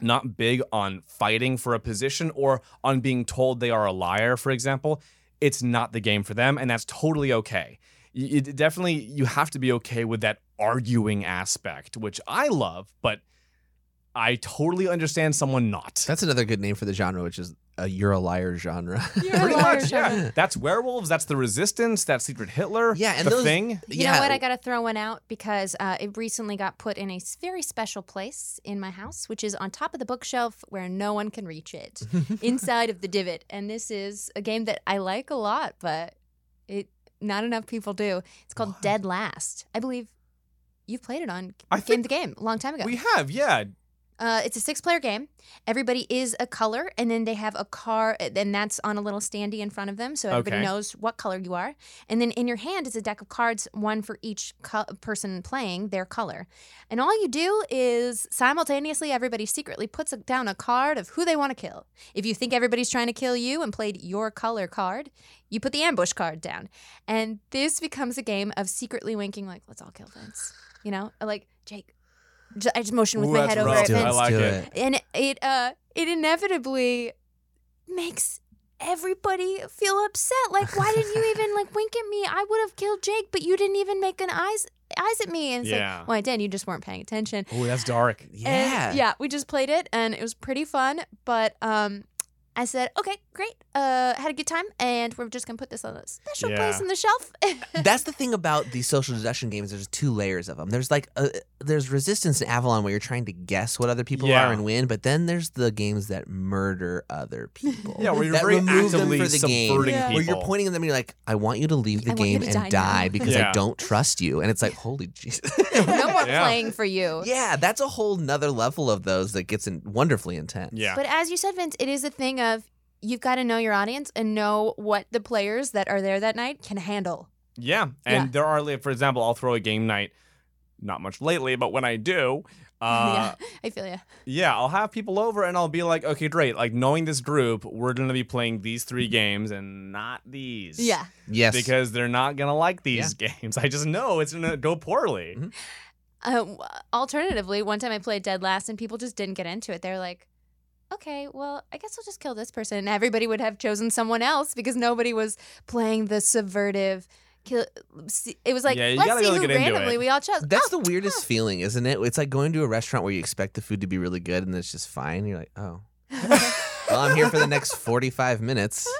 C: not big on fighting for a position or on being told they are a liar, for example, it's not the game for them, and that's totally okay. Y- It definitely you have to be okay with that arguing aspect, which I love, but I totally understand someone not.
B: That's another good name for the genre, which is a you're a liar genre.
A: You're a
C: Pretty
A: liar,
C: much,
A: Jonah.
C: yeah. That's werewolves. That's the resistance. That's Secret Hitler.
B: Yeah, and
C: the
B: those-
C: thing.
A: You
B: yeah.
A: know what? I got to throw one out because uh, it recently got put in a very special place in my house, which is on top of the bookshelf where no one can reach it, inside of the divot. And this is a game that I like a lot, but it not enough people do. It's called Dead Last. I believe you've played it on
C: I
A: Game the Game a long time ago.
C: we have, yeah.
A: Uh, it's a six-player game. Everybody is a color, and then they have a car, and that's on a little standee in front of them, so everybody
C: Okay.
A: knows what color you are. And then in your hand is a deck of cards, one for each co- person playing their color. And all you do is simultaneously, everybody secretly puts a- down a card of who they want to kill. If you think everybody's trying to kill you and played your color card, you put the ambush card down. And this becomes a game of secretly winking, like, let's all kill Vince. You know, like Jake. J- I just motion with
C: Ooh,
A: my
C: that's
A: head over
C: rough.
A: at
B: do it.
C: I like
B: do
C: it.
B: it.
A: and it, it uh it inevitably makes everybody feel upset like why didn't you even like wink at me i would have killed jake but you didn't even make an eyes eyes at me and it's
C: Yeah.
A: like well i did you just weren't paying attention
C: Oh, that's dark.
A: And,
B: Yeah.
A: yeah we just played it and it was pretty fun but um I said, okay, great. Uh, had a good time, and we're just gonna put this on a special
C: Yeah.
A: place on the shelf.
B: That's the thing about these social deduction games. There's two layers of them. There's like a, there's Resistance and Avalon where you're trying to guess what other people
C: Yeah.
B: are and win, but then there's the games that murder other people.
C: Yeah, where you're
B: that
C: very
B: remove them
C: actively
B: for the game.
C: subverting
A: Yeah.
B: Where you're pointing at them and you're like, I want you to leave the
A: I
B: game and
A: die
B: die because I don't trust you. And it's like, holy Jesus.
A: no more
C: Yeah.
A: playing for you.
B: yeah, that's a whole nother level of those that gets in wonderfully intense.
C: Yeah.
A: But as you said, Vince, it is a thing of you've got to know your audience and know what the players that are there that night can handle.
C: Yeah, and
A: Yeah.
C: there are, like, for example, I'll throw a game night. Not much lately, but when I do, uh,
A: yeah, I feel you.
C: yeah, I'll have people over and I'll be like, okay, great. Like knowing this group, we're gonna be playing these three games and not these.
A: Yeah.
B: Yes.
C: Because they're not gonna like these games. I just know it's gonna go poorly.
B: Mhm.
A: Uh, alternatively, one time I played Dead Last and people just didn't get into it. They're like, okay, well, I guess I'll just kill this person. And everybody would have chosen someone else because nobody was playing the subvertive. Kill. see- It was like,
C: Yeah, you
A: let's
C: gotta
A: see
C: really
A: who
C: get
A: randomly
C: it.
A: we all chose.
B: That's
A: Oh,
B: the weirdest
A: oh.
B: feeling, isn't it? It's like going to a restaurant where you expect the food to be really good and it's just fine. You're like, oh. well, I'm here for the next 45 minutes.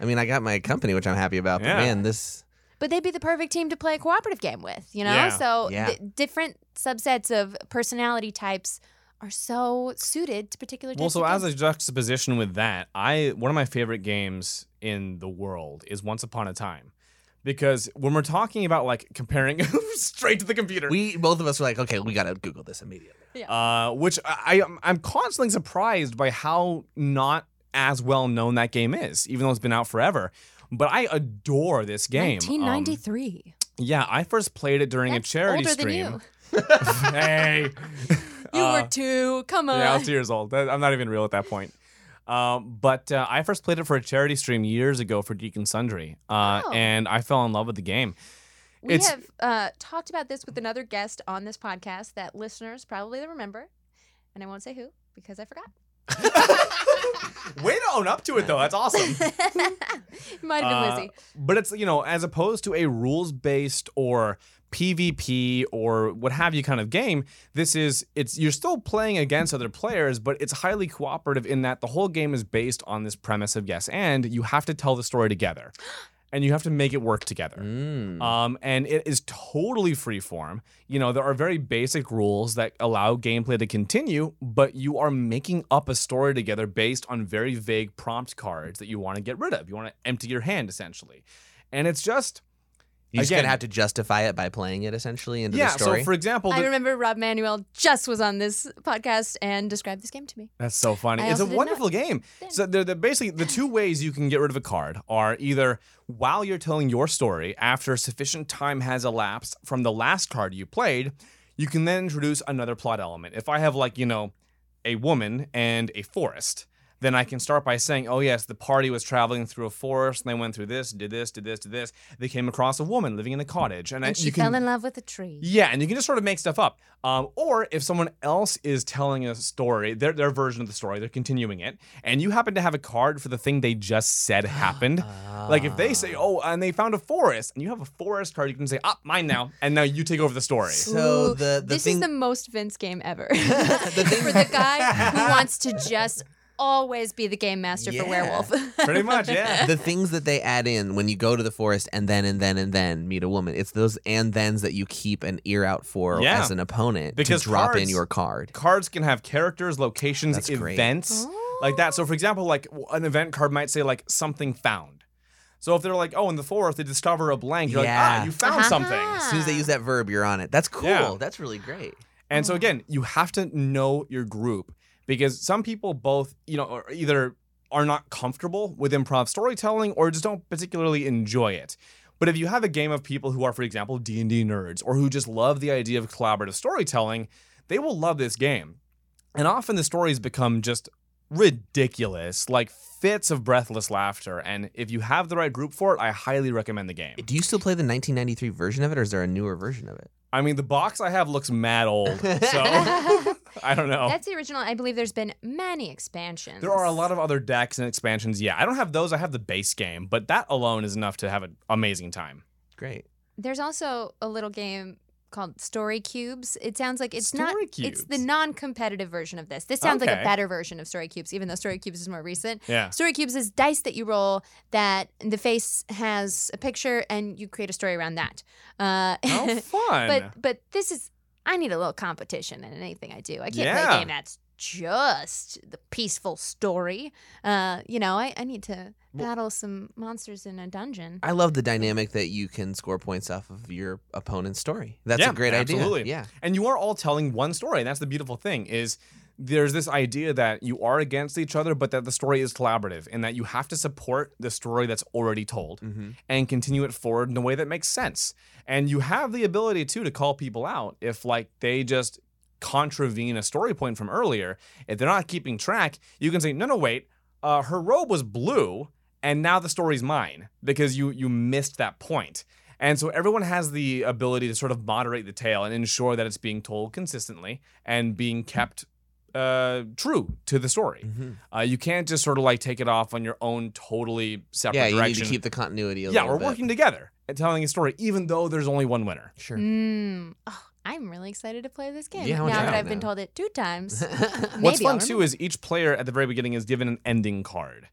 B: I mean, I got my company, which I'm happy about. But
C: Yeah.
B: man, this
A: But they'd be the perfect team to play a cooperative game with, you know?
C: Yeah.
A: So
B: Yeah.
A: the different subsets of personality types are so suited to particular types
C: Well, so as a juxtaposition with that, I one of my favorite games in the world is Once Upon a Time. Because when we're talking about like comparing straight to the computer,
B: we both of us were like, okay, we gotta Google this immediately.
C: uh, which I I- I'm constantly surprised by how not as well known that game is, even though it's been out forever. But I adore this game. Um,
A: 1993.
C: yeah, I first played it during
A: That's
C: a charity
A: older than
C: stream.
A: you.
C: hey,
A: You
C: Uh,
A: were two. Come on.
C: Yeah, I was two years old. I'm not even real at that point. Um, but uh, I first played it for a charity stream years ago for Geek and Sundry, uh,
A: Oh.
C: and I fell in love with the game.
A: We
C: It's-
A: have uh, talked about this with another guest on this podcast that listeners probably remember, and I won't say who because I forgot.
C: Way to own up to it, though. That's awesome.
A: Might have been
C: Uh,
A: Lizzie.
C: but it's you know, as opposed to a rules based or PvP or what have you kind of game, this is it's you're still playing against other players, but it's highly cooperative in that the whole game is based on this premise of yes, and you have to tell the story together. And you have to make it work together.
B: Mm.
C: Um, and it is totally freeform. You know, there are very basic rules that allow gameplay to continue, but you are making up a story together based on very vague prompt cards that you want to get rid of. You want to empty your hand, essentially. And it's just,
B: you just
C: again-
B: gonna have to justify it by playing it essentially into
C: yeah.
B: the story.
C: So, for example,
A: I
C: the-
A: remember Rob Manuel just was on this podcast and described this game to me.
C: That's so funny.
A: I
C: it's a
A: also didn't know
C: wonderful game. So they're, they're basically the two ways you can get rid of a card are either while you're telling your story, after sufficient time has elapsed from the last card you played, you can then introduce another plot element. If I have like, you know, a woman and a forest, then I can start by saying, oh, yes, the party was traveling through a forest and they went through this, did this, did this, did this. They came across a woman living in a cottage. And, I-
A: she
C: you can,
A: fell in love with a tree.
C: yeah, and you can just sort of make stuff up. Um, or if someone else is telling a story, their, their version of the story, they're continuing it, and you happen to have a card for the thing they just said happened. like if they say, oh, and they found a forest, and you have a forest card, you can say, ah, mine now, and now you take over the story.
B: So
A: Ooh,
B: the the
A: this
B: thing
A: is the most Vince game ever.
B: The thing-
A: for the guy who wants to just always be the game master
B: Yeah.
A: for Werewolf.
C: Pretty much, yeah.
B: the things that they add in when you go to the forest and then and then and then meet a woman. It's those and thens that you keep an ear out for
C: Yeah.
B: as an opponent
C: Because
B: to drop in your card.
C: Cards can have characters, locations,
B: That's great.
C: events, like that. So, for example, like an event card might say like something found. So if they're like, oh, in the forest they discover a blank, you're like,
B: Yeah.
C: ah, you found
A: Uh-huh.
C: something.
B: As soon as they use that verb, you're on it. That's cool.
C: Yeah.
B: That's really great.
C: And so again, you have to know your group because some people both, you know, either are not comfortable with improv storytelling or just don't particularly enjoy it. But if you have a game of people who are, for example, D and D nerds or who just love the idea of collaborative storytelling, they will love this game. And often the stories become just ridiculous, like fits of breathless laughter. And if you have the right group for it, I highly recommend the game.
B: Do you still play the 1993 version of it, or is there a newer version of it?
C: I mean, the box I have looks mad old, so I don't know.
A: That's the original. I believe there's been many expansions.
C: There are a lot of other decks and expansions. Yeah, I don't have those. I have the base game, but that alone is enough to have an amazing time.
B: Great.
A: There's also a little game called Story Cubes. It sounds like it's not.
C: Story
A: It's the non-competitive version of this. This sounds like a better version of Story Cubes, even though Story Cubes is more recent.
C: Yeah.
A: Story Cubes is dice that you roll that the face has a picture and you create a story around that. Uh,
C: Oh, fun.
A: but but this is I need a little competition in anything I do. I can't play
C: Yeah.
A: a game that's just the peaceful story. Uh, you know, I, I need to battle some monsters in a dungeon.
B: I love the dynamic that you can score points off of your opponent's story. That's
C: Yeah,
B: a great
C: absolutely.
B: idea. Yeah.
C: and you are all telling one story. And that's the beautiful thing is there's this idea that you are against each other, but that the story is collaborative and that you have to support the story that's already told
B: Mm-hmm.
C: and continue it forward in a way that makes sense. And you have the ability too to call people out if like they just contravene a story point from earlier. If they're not keeping track, you can say, no, no, wait, uh, her robe was blue, and now the story's mine because you you missed that point. And so everyone has the ability to sort of moderate the tale and ensure that it's being told consistently and being kept uh, true to the story.
B: Mm-hmm.
C: Uh, you can't just sort of like take it off on your own totally separate
B: Yeah, you
C: direction.
B: need to keep the continuity a
C: yeah,
B: little
C: we're
B: bit.
C: working together and telling a story, even though there's only one winner.
B: Sure.
A: Mm. Oh, I'm really excited to play this game
B: Yeah,
A: now that I've been told it two times.
C: What's fun too is each player at the very beginning is given an ending card.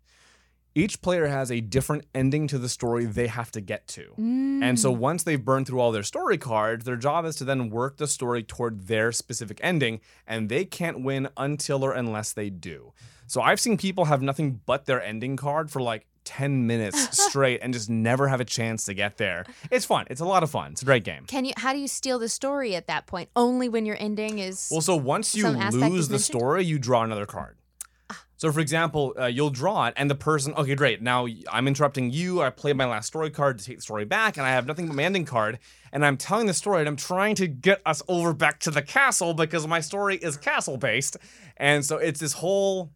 C: Each player has a different ending to the story they have to get to. And so
A: Mm.
C: once they've burned through all their story cards, their job is to then work the story toward their specific ending, and they can't win until or unless they do. So I've seen people have nothing but their ending card for like 10 minutes straight and just never have a chance to get there. It's fun. It's a lot of fun. It's a great game.
A: Can you? How do you steal the story at that point? Only when your ending is.
C: Well, so once you lose the story, you draw another card. So, for example, uh, you'll draw it, and the person, okay, great. Now I'm interrupting you. I played my last story card to take the story back, and I have nothing but my ending card. And I'm telling the story, and I'm trying to get us over back to the castle because my story is castle based. And so it's this whole,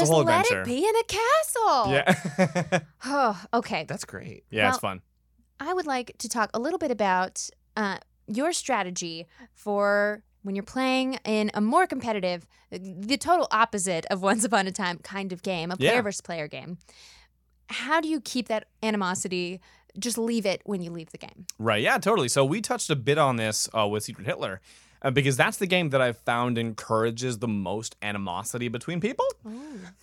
A: just let
C: adventure.
A: it be in a castle.
C: Yeah,
A: Oh, okay.
B: That's great.
C: yeah, it's fun.
A: I would like to talk a little bit about uh, your strategy for when you're playing in a more competitive, the total opposite of Once Upon a Time kind of game, a player
C: Yeah.
A: versus player game. How do you keep that animosity? Just leave it when you leave the game.
C: Right. Yeah, totally. So we touched a bit on this uh, with Secret Hitler. Uh, because that's the game that I've found encourages the most animosity between people.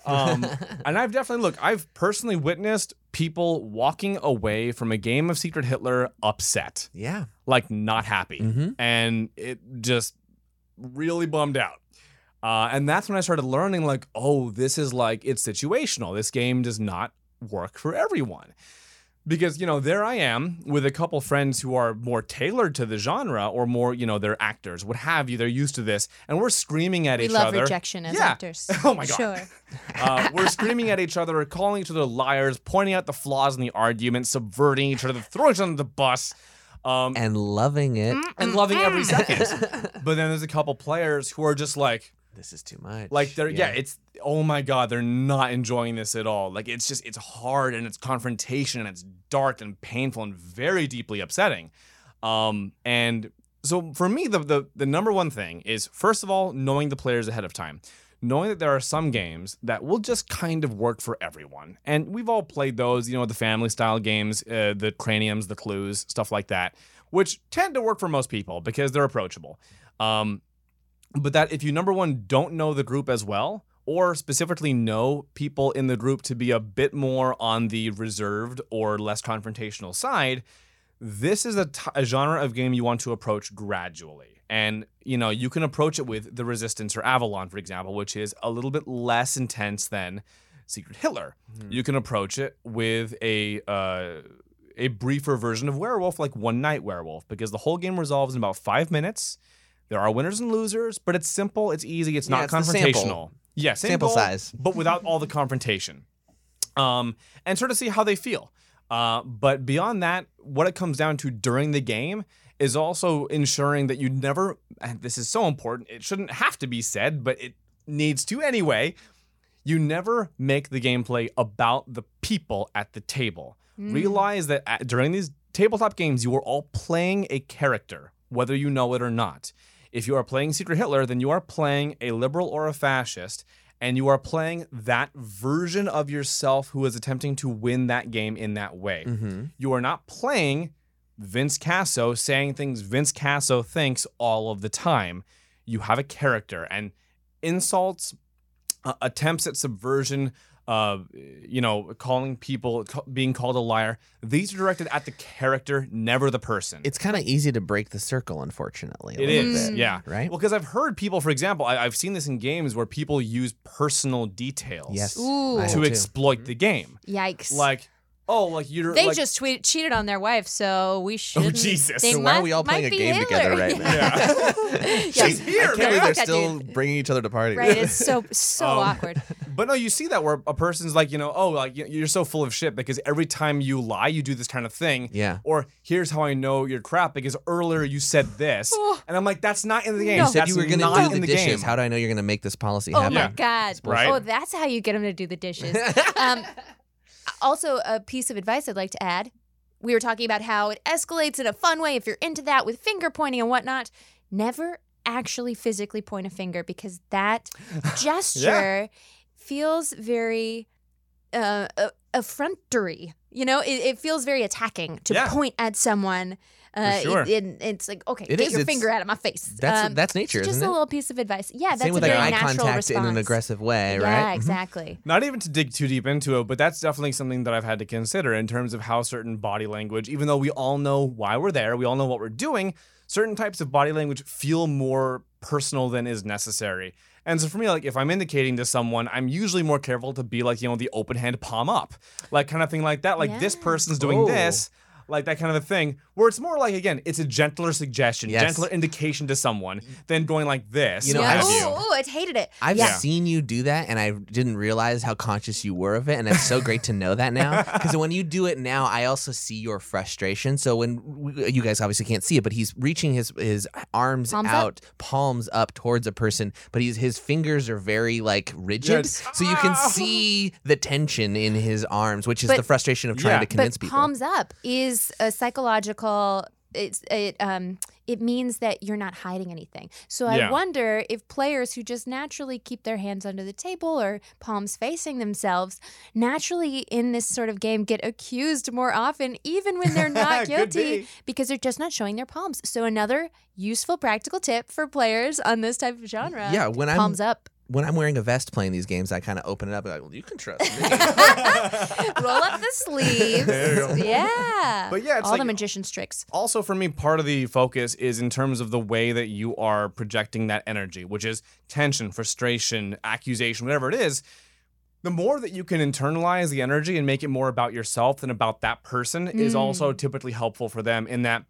C: Um, and I've definitely look. I've personally witnessed people walking away from a game of Secret Hitler upset,
B: Yeah.
C: like not happy,
B: Mhm.
C: and it just really bummed out. Uh, and that's when I started learning, like, oh, this is like it's situational. This game does not work for everyone. Because, you know, there I am with a couple friends who are more tailored to the genre or more, you know, they're actors, what have you. They're used to this. And we're screaming at each other.
A: We
C: each
A: love
C: other.
A: rejection as
C: Yeah.
A: actors.
C: Oh my God.
A: Sure.
C: Uh, we're screaming at each other, calling each other liars, pointing out the flaws in the argument, subverting each other, throwing each other under the bus, um,
B: And loving it.
C: and loving every second. but then there's a couple players who are just like,
B: This is too much.
C: like they're yeah. it's oh my god, they're not enjoying this at all. Like it's just it's hard and it's confrontation and it's dark and painful and very deeply upsetting. Um, and so for me, the the the number one thing is first of all knowing the players ahead of time. Knowing that there are some games that will just kind of work for everyone. And we've all played those, you know, the family style games, uh, the craniums, the clues, stuff like that, which tend to work for most people because they're approachable. Um, but that if you number one don't know the group as well or specifically know people in the group to be a bit more on the reserved or less confrontational side this is a, t- a genre of game you want to approach gradually. And you know you can approach it with the resistance or avalon for example which is a little bit less intense than secret hitler. You can approach it with a uh, a briefer version of werewolf like one night werewolf because the whole game resolves in about five minutes there are winners and losers, but it's simple, it's easy, it's
B: Yeah,
C: not
B: it's the sample.
C: confrontational. Yeah, same
B: Sample size.
C: but without all the confrontation. Um, and sort of see how they feel. Uh, but beyond that, what it comes down to during the game is also ensuring that you never, and this is so important, it shouldn't have to be said, but it needs to anyway. You never make the gameplay about the people at the table. Realize that at, during these tabletop games, you are all playing a character, whether you know it or not. If you are playing Secret Hitler, then you are playing a liberal or a fascist, and you are playing that version of yourself who is attempting to win that game in that way.
B: Mm-hmm.
C: You are not playing Vince Caso saying things Vince Caso thinks all of the time. You have a character, and insults, uh, attempts at subversion, uh, you know, calling people, ca- being called a liar, these are directed at the character, never the person.
B: It's kind of easy to break the circle, unfortunately. a
C: It
B: little
C: is,
B: bit,
C: yeah.
B: Right?
C: Well, because I've heard people, for example, I, I've seen this in games where people use personal details
B: yes.
A: Ooh.
C: To exploit the game.
A: Yikes.
C: Like, oh, like you're
A: they
C: like,
A: just tweet, cheated on their wife, so we should.
C: Oh, Jesus.
A: They
B: So why are we all playing a game
A: Hitler.
B: together right now?
A: Yeah.
C: She's here,
B: I can't
C: man.
B: believe they're still
A: dude.
B: bringing each other to parties.
A: Right, it's so so
C: Um,
A: awkward.
C: But no, you see that where a person's like, you know, oh, like you- you're so full of shit because every time you lie, you do this kind of thing.
B: Yeah.
C: Or here's how I know you're crap because earlier you said this, and I'm like, that's not in the game.
A: No.
B: You said
C: That's
B: you were going to do
C: in
B: the
C: the
B: dishes.
C: game.
B: How do I know you're going to make this policy
A: Oh
B: happen?
A: my god!
C: Right?
A: Oh, that's how you get them to do the dishes. um, also, a piece of advice I'd like to add: we were talking about how it escalates in a fun way if you're into that with finger pointing and whatnot. Never actually physically point a finger because that gesture feels very uh, uh, effrontery. You know, it, it feels very attacking to
C: Yeah.
A: point at someone. Uh,
C: sure.
A: it- it- it's like, okay,
B: It
A: get
B: is,
A: your finger out of my face.
B: That's
A: Um,
B: that's nature,
A: just
B: isn't
A: a
B: it?
A: little piece of advice. Yeah, that's
B: Same
A: a
B: with like
A: very
B: eye
A: natural
B: contact
A: response.
B: in an aggressive way,
A: Yeah,
B: right? Mhm.
A: exactly.
C: Not even to dig too deep into it, but that's definitely something that I've had to consider in terms of how certain body language, even though we all know why we're there, we all know what we're doing, certain types of body language feel more personal than is necessary. And so for me, like if I'm indicating to someone, I'm usually more careful to be like, you know, the open hand palm up, like kind of thing like that. Like this person's doing
B: Oh.
C: this. Like that kind of a thing, where it's more like again, it's a gentler suggestion,
B: Yes.
C: gentler indication to someone than going like this.
B: You know,
A: yeah.
B: I've-
C: have
A: Ooh, ooh, I hated it.
B: I've
A: yeah.
B: seen you do that, and I didn't realize how conscious you were of it, and it's so great to know that now. Because when you do it now, I also see your frustration. So when we, you guys obviously can't see it, but he's reaching his his arms
A: Palms up.
B: out, palms up towards a person, but he's his fingers are very like rigid,
C: Yes.
B: so you can
C: Ah.
B: see the tension in his arms, which is
A: But-
B: the frustration of trying
C: Yeah.
B: to convince
A: but
B: people.
A: palms up is a psychological. It's it um it means that you're not hiding anything. So I
C: Yeah.
A: wonder if players who just naturally keep their hands under the table or palms facing themselves naturally in this sort of game get accused more often, even when they're not guilty,
C: be.
A: because they're just not showing their palms. So another useful practical tip for players on this type of genre.
B: yeah, when I'm
A: palms up.
B: When I'm wearing a vest playing these games, I kind of open it up. and Like, well, you can trust me.
A: Roll up the sleeves.
C: There you go.
A: Yeah.
C: But yeah, it's
A: all
C: like-
A: the magician's tricks.
C: also for me part of the focus is in terms of the way that you are projecting that energy which is tension frustration accusation whatever it is the more that you can internalize the energy and make it more about yourself than about that person is
A: Mm.
C: also typically helpful for them in that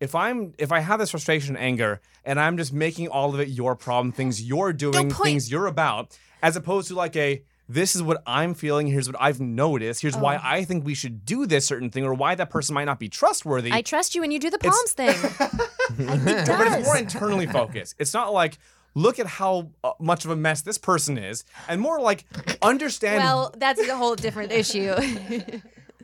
C: if I'm if I have this frustration and anger and I'm just making all of it your problem, things you're doing, things you're about, as opposed to like a this is what I'm feeling, here's what I've noticed, here's why
A: Oh.
C: I think we should do this certain thing, or why that person might not be trustworthy.
A: I trust you when you do the
C: It's-
A: palms thing. it
C: but it's more internally focused. It's not like look at how uh, much of a mess this person is, and more like understand.
A: Well, that's a whole different issue.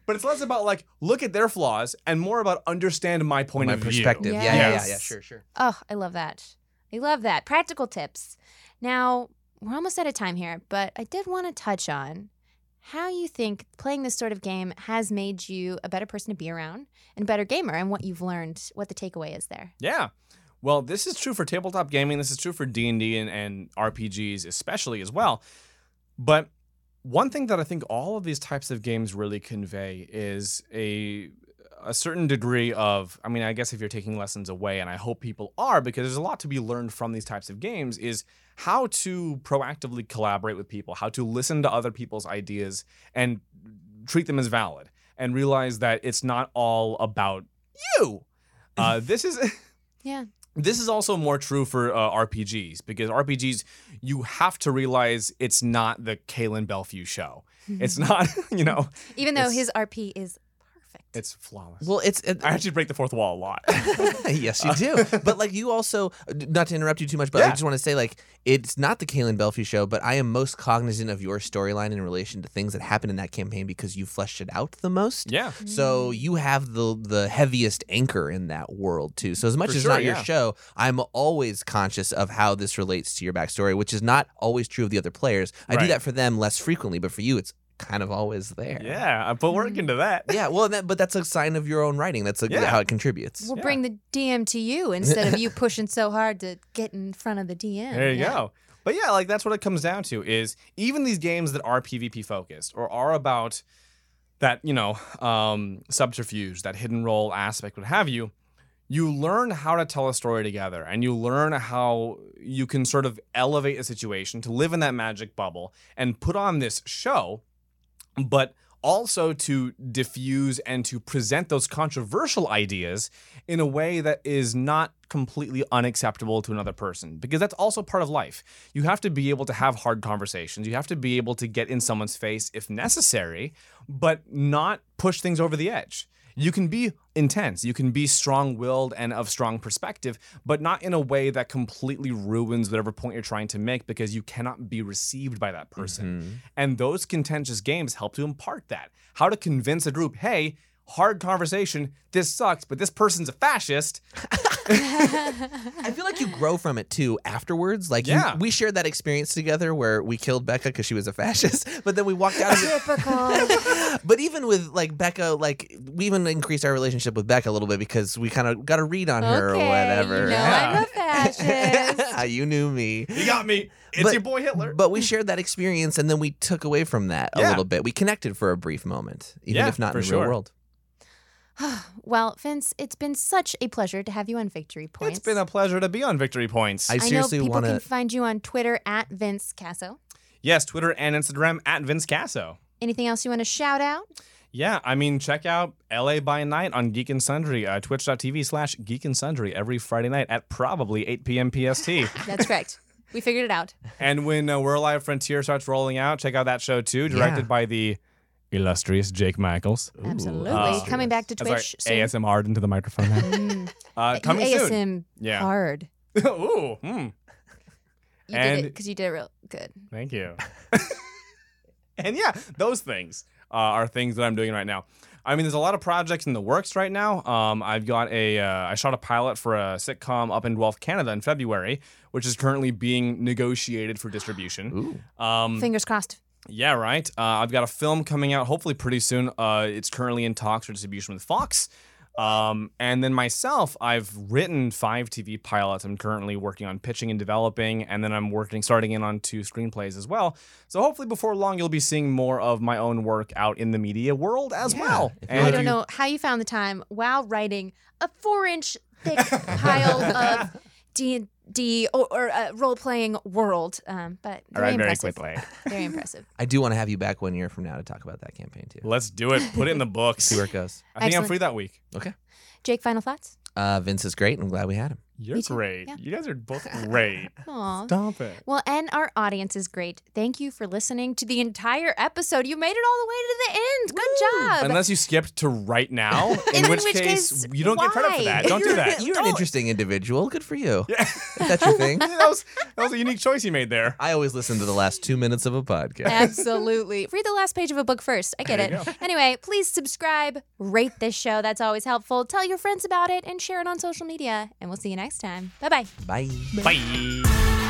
C: but it's less about like look at their flaws and more about understand my point
B: My
C: of
B: perspective.
C: view.
B: Yeah, yeah, yeah, yeah. Sure, sure.
A: oh, I love that. I love that. Practical tips. Now, we're almost out of time here, but I did want to touch on how you think playing this sort of game has made you a better person to be around and a better gamer and what you've learned, what the takeaway is there.
C: Yeah. Well, this is true for tabletop gaming. This is true for D and D and RPGs, especially as well. But one thing that I think all of these types of games really convey is a a certain degree of I mean, I guess if you're taking lessons away, and I hope people are, because there's a lot to be learned from these types of games, is how to proactively collaborate with people, how to listen to other people's ideas and treat them as valid, and realize that it's not all about you. Uh, this is
A: Yeah.
C: This is also more true for uh, RPGs because RPGs you have to realize it's not the Kalen Belfew show. It's not, you know,
A: Even though his RP is perfect.
C: it's flawless.
B: Well, it's it,
C: I actually break the fourth wall a lot.
B: yes, you uh, do. but like you also, not to interrupt you too much, but I just want to say like it's not the Kaylin Belfie show, but I am most cognizant of your storyline in relation to things that happened in that campaign because you fleshed it out the most.
C: yeah.
B: So you have the the heaviest anchor in that world too. So as much
C: For
B: as
C: sure,
B: not your show, I'm always conscious of how this relates to your backstory, which is not always true of the other players. I do that for them less frequently, but for you, it's kind of always there.
C: Yeah, I put work into that.
B: Yeah, well, that, but that's a sign of your own writing. That's a,
C: Yeah.
B: how it contributes.
A: We'll
C: Yeah.
A: bring the DM to you instead of you pushing so hard to get in front of the DM.
C: There you
A: Yeah.
C: go. But yeah, like that's what it comes down to is even these games that are PvP focused or are about that, you know, um, subterfuge, that hidden role aspect, what have you, you learn how to tell a story together and you learn how you can sort of elevate a situation to live in that magic bubble and put on this show, but also to diffuse and to present those controversial ideas in a way that is not completely unacceptable to another person because that's also part of life. You have to be able to have hard conversations. You have to be able to get in someone's face if necessary, but not push things over the edge. You can be intense, you can be strong willed and of strong perspective, but not in a way that completely ruins whatever point you're trying to make because you cannot be received by that person. Mm-hmm. And those contentious games help to impart that. How to convince a group, hey, hard conversation, this sucks, but this person's a fascist.
B: I feel like you grow from it too afterwards. Like, you-
C: Yeah.
B: we shared that experience together where we killed Becca because she was a fascist, but then we walked out of it.
A: Typical.
B: But even with like Becca, like we even increased our relationship with Becca a little bit because we kind of got a read on her
A: okay,
B: or whatever.
A: You know I'm a fascist.
B: you knew me.
C: You got me. It's
B: But-
C: your boy Hitler.
B: But we shared that experience and then we took away from that a
C: Yeah.
B: little bit. We connected for a brief moment, even
C: Yeah,
B: if not
C: for
B: in the
C: sure.
B: real world.
A: well, Vince, it's been such a pleasure to have you on Victory Points.
C: it's been a pleasure to be on Victory Points.
B: I
A: I know
B: seriously
A: people
B: want
A: can
B: to.
A: find you on Twitter at Vince Caso.
C: yes, Twitter and Instagram at Vince Caso.
A: Anything else you want to shout out?
C: Yeah, I mean, check out LA by Night on Geek and Sundry, uh, twitch.tv slash Geek and Sundry every Friday night at probably 8 p.m. PST.
A: That's correct. We figured it out.
C: and when uh, We're Alive Frontier starts rolling out, check out that show too, directed
B: Yeah.
C: by the illustrious Jake Michaels.
A: Absolutely.
C: uh,
A: Coming back to
C: That's right,
A: Twitch soon.
C: ASMR into the microphone. now.
A: Mm.
C: uh, coming
A: you
C: soon.
A: ASM
C: Yeah.
A: hard.
C: Ooh, hmm,
A: You did
C: And-
A: it because you did it real good.
C: thank you. and yeah, those things uh, are things that I'm doing right now. I mean, there's a lot of projects in the works right now. Um, I've got a, uh, I shot a pilot for a sitcom up in Guelph, Canada in February, which is currently being negotiated for distribution.
B: Ooh.
C: Um,
A: Fingers crossed.
C: Yeah, right. Uh, I've got a film coming out hopefully pretty soon. Uh, it's currently in talks for distribution with Fox. Um, and then myself, I've written five TV pilots. I'm currently working on pitching and developing, and then I'm working, starting in on two screenplays as well. So hopefully, before long, you'll be seeing more of my own work out in the media world as
B: Yeah.
C: well. And
A: I don't
C: you-
A: know how you found the time while writing a four-inch thick pile of D D or, or uh, role-playing world, um, but very
C: right, very
A: impressive.
C: quickly.
A: Very impressive.
B: I do want to have you back one year from now to talk about that campaign too.
C: Let's do it. Put it in the books.
B: See where it goes.
C: I think I'm free that week.
B: Okay.
A: Jake, final thoughts?
B: Uh, Vince is great. I'm glad we had him.
C: You're great.
A: Yeah.
C: You guys are both great.
A: Aw.
C: Stop it.
A: Well, and our audience is great. Thank you for listening to the entire episode. You made it all the way to the end. Good job.
C: Unless you skipped to right now, in,
A: In
C: which,
A: which
C: case,
A: case,
C: you don't get credit for that. Don't do
B: You're-
C: that.
B: You're an
C: Don't.
B: interesting individual. Good for you.
C: Yeah.
B: If that's your thing.
C: that was that was a unique choice you made there.
B: I always listen to the last two minutes of a podcast.
A: Absolutely. Read the last page of a book first. I get
C: There
A: it. Anyway, please subscribe, rate this show. That's always helpful. Tell your friends about it and share it on social media. And we'll see you next time. Bye bye.
B: Bye.
C: Bye.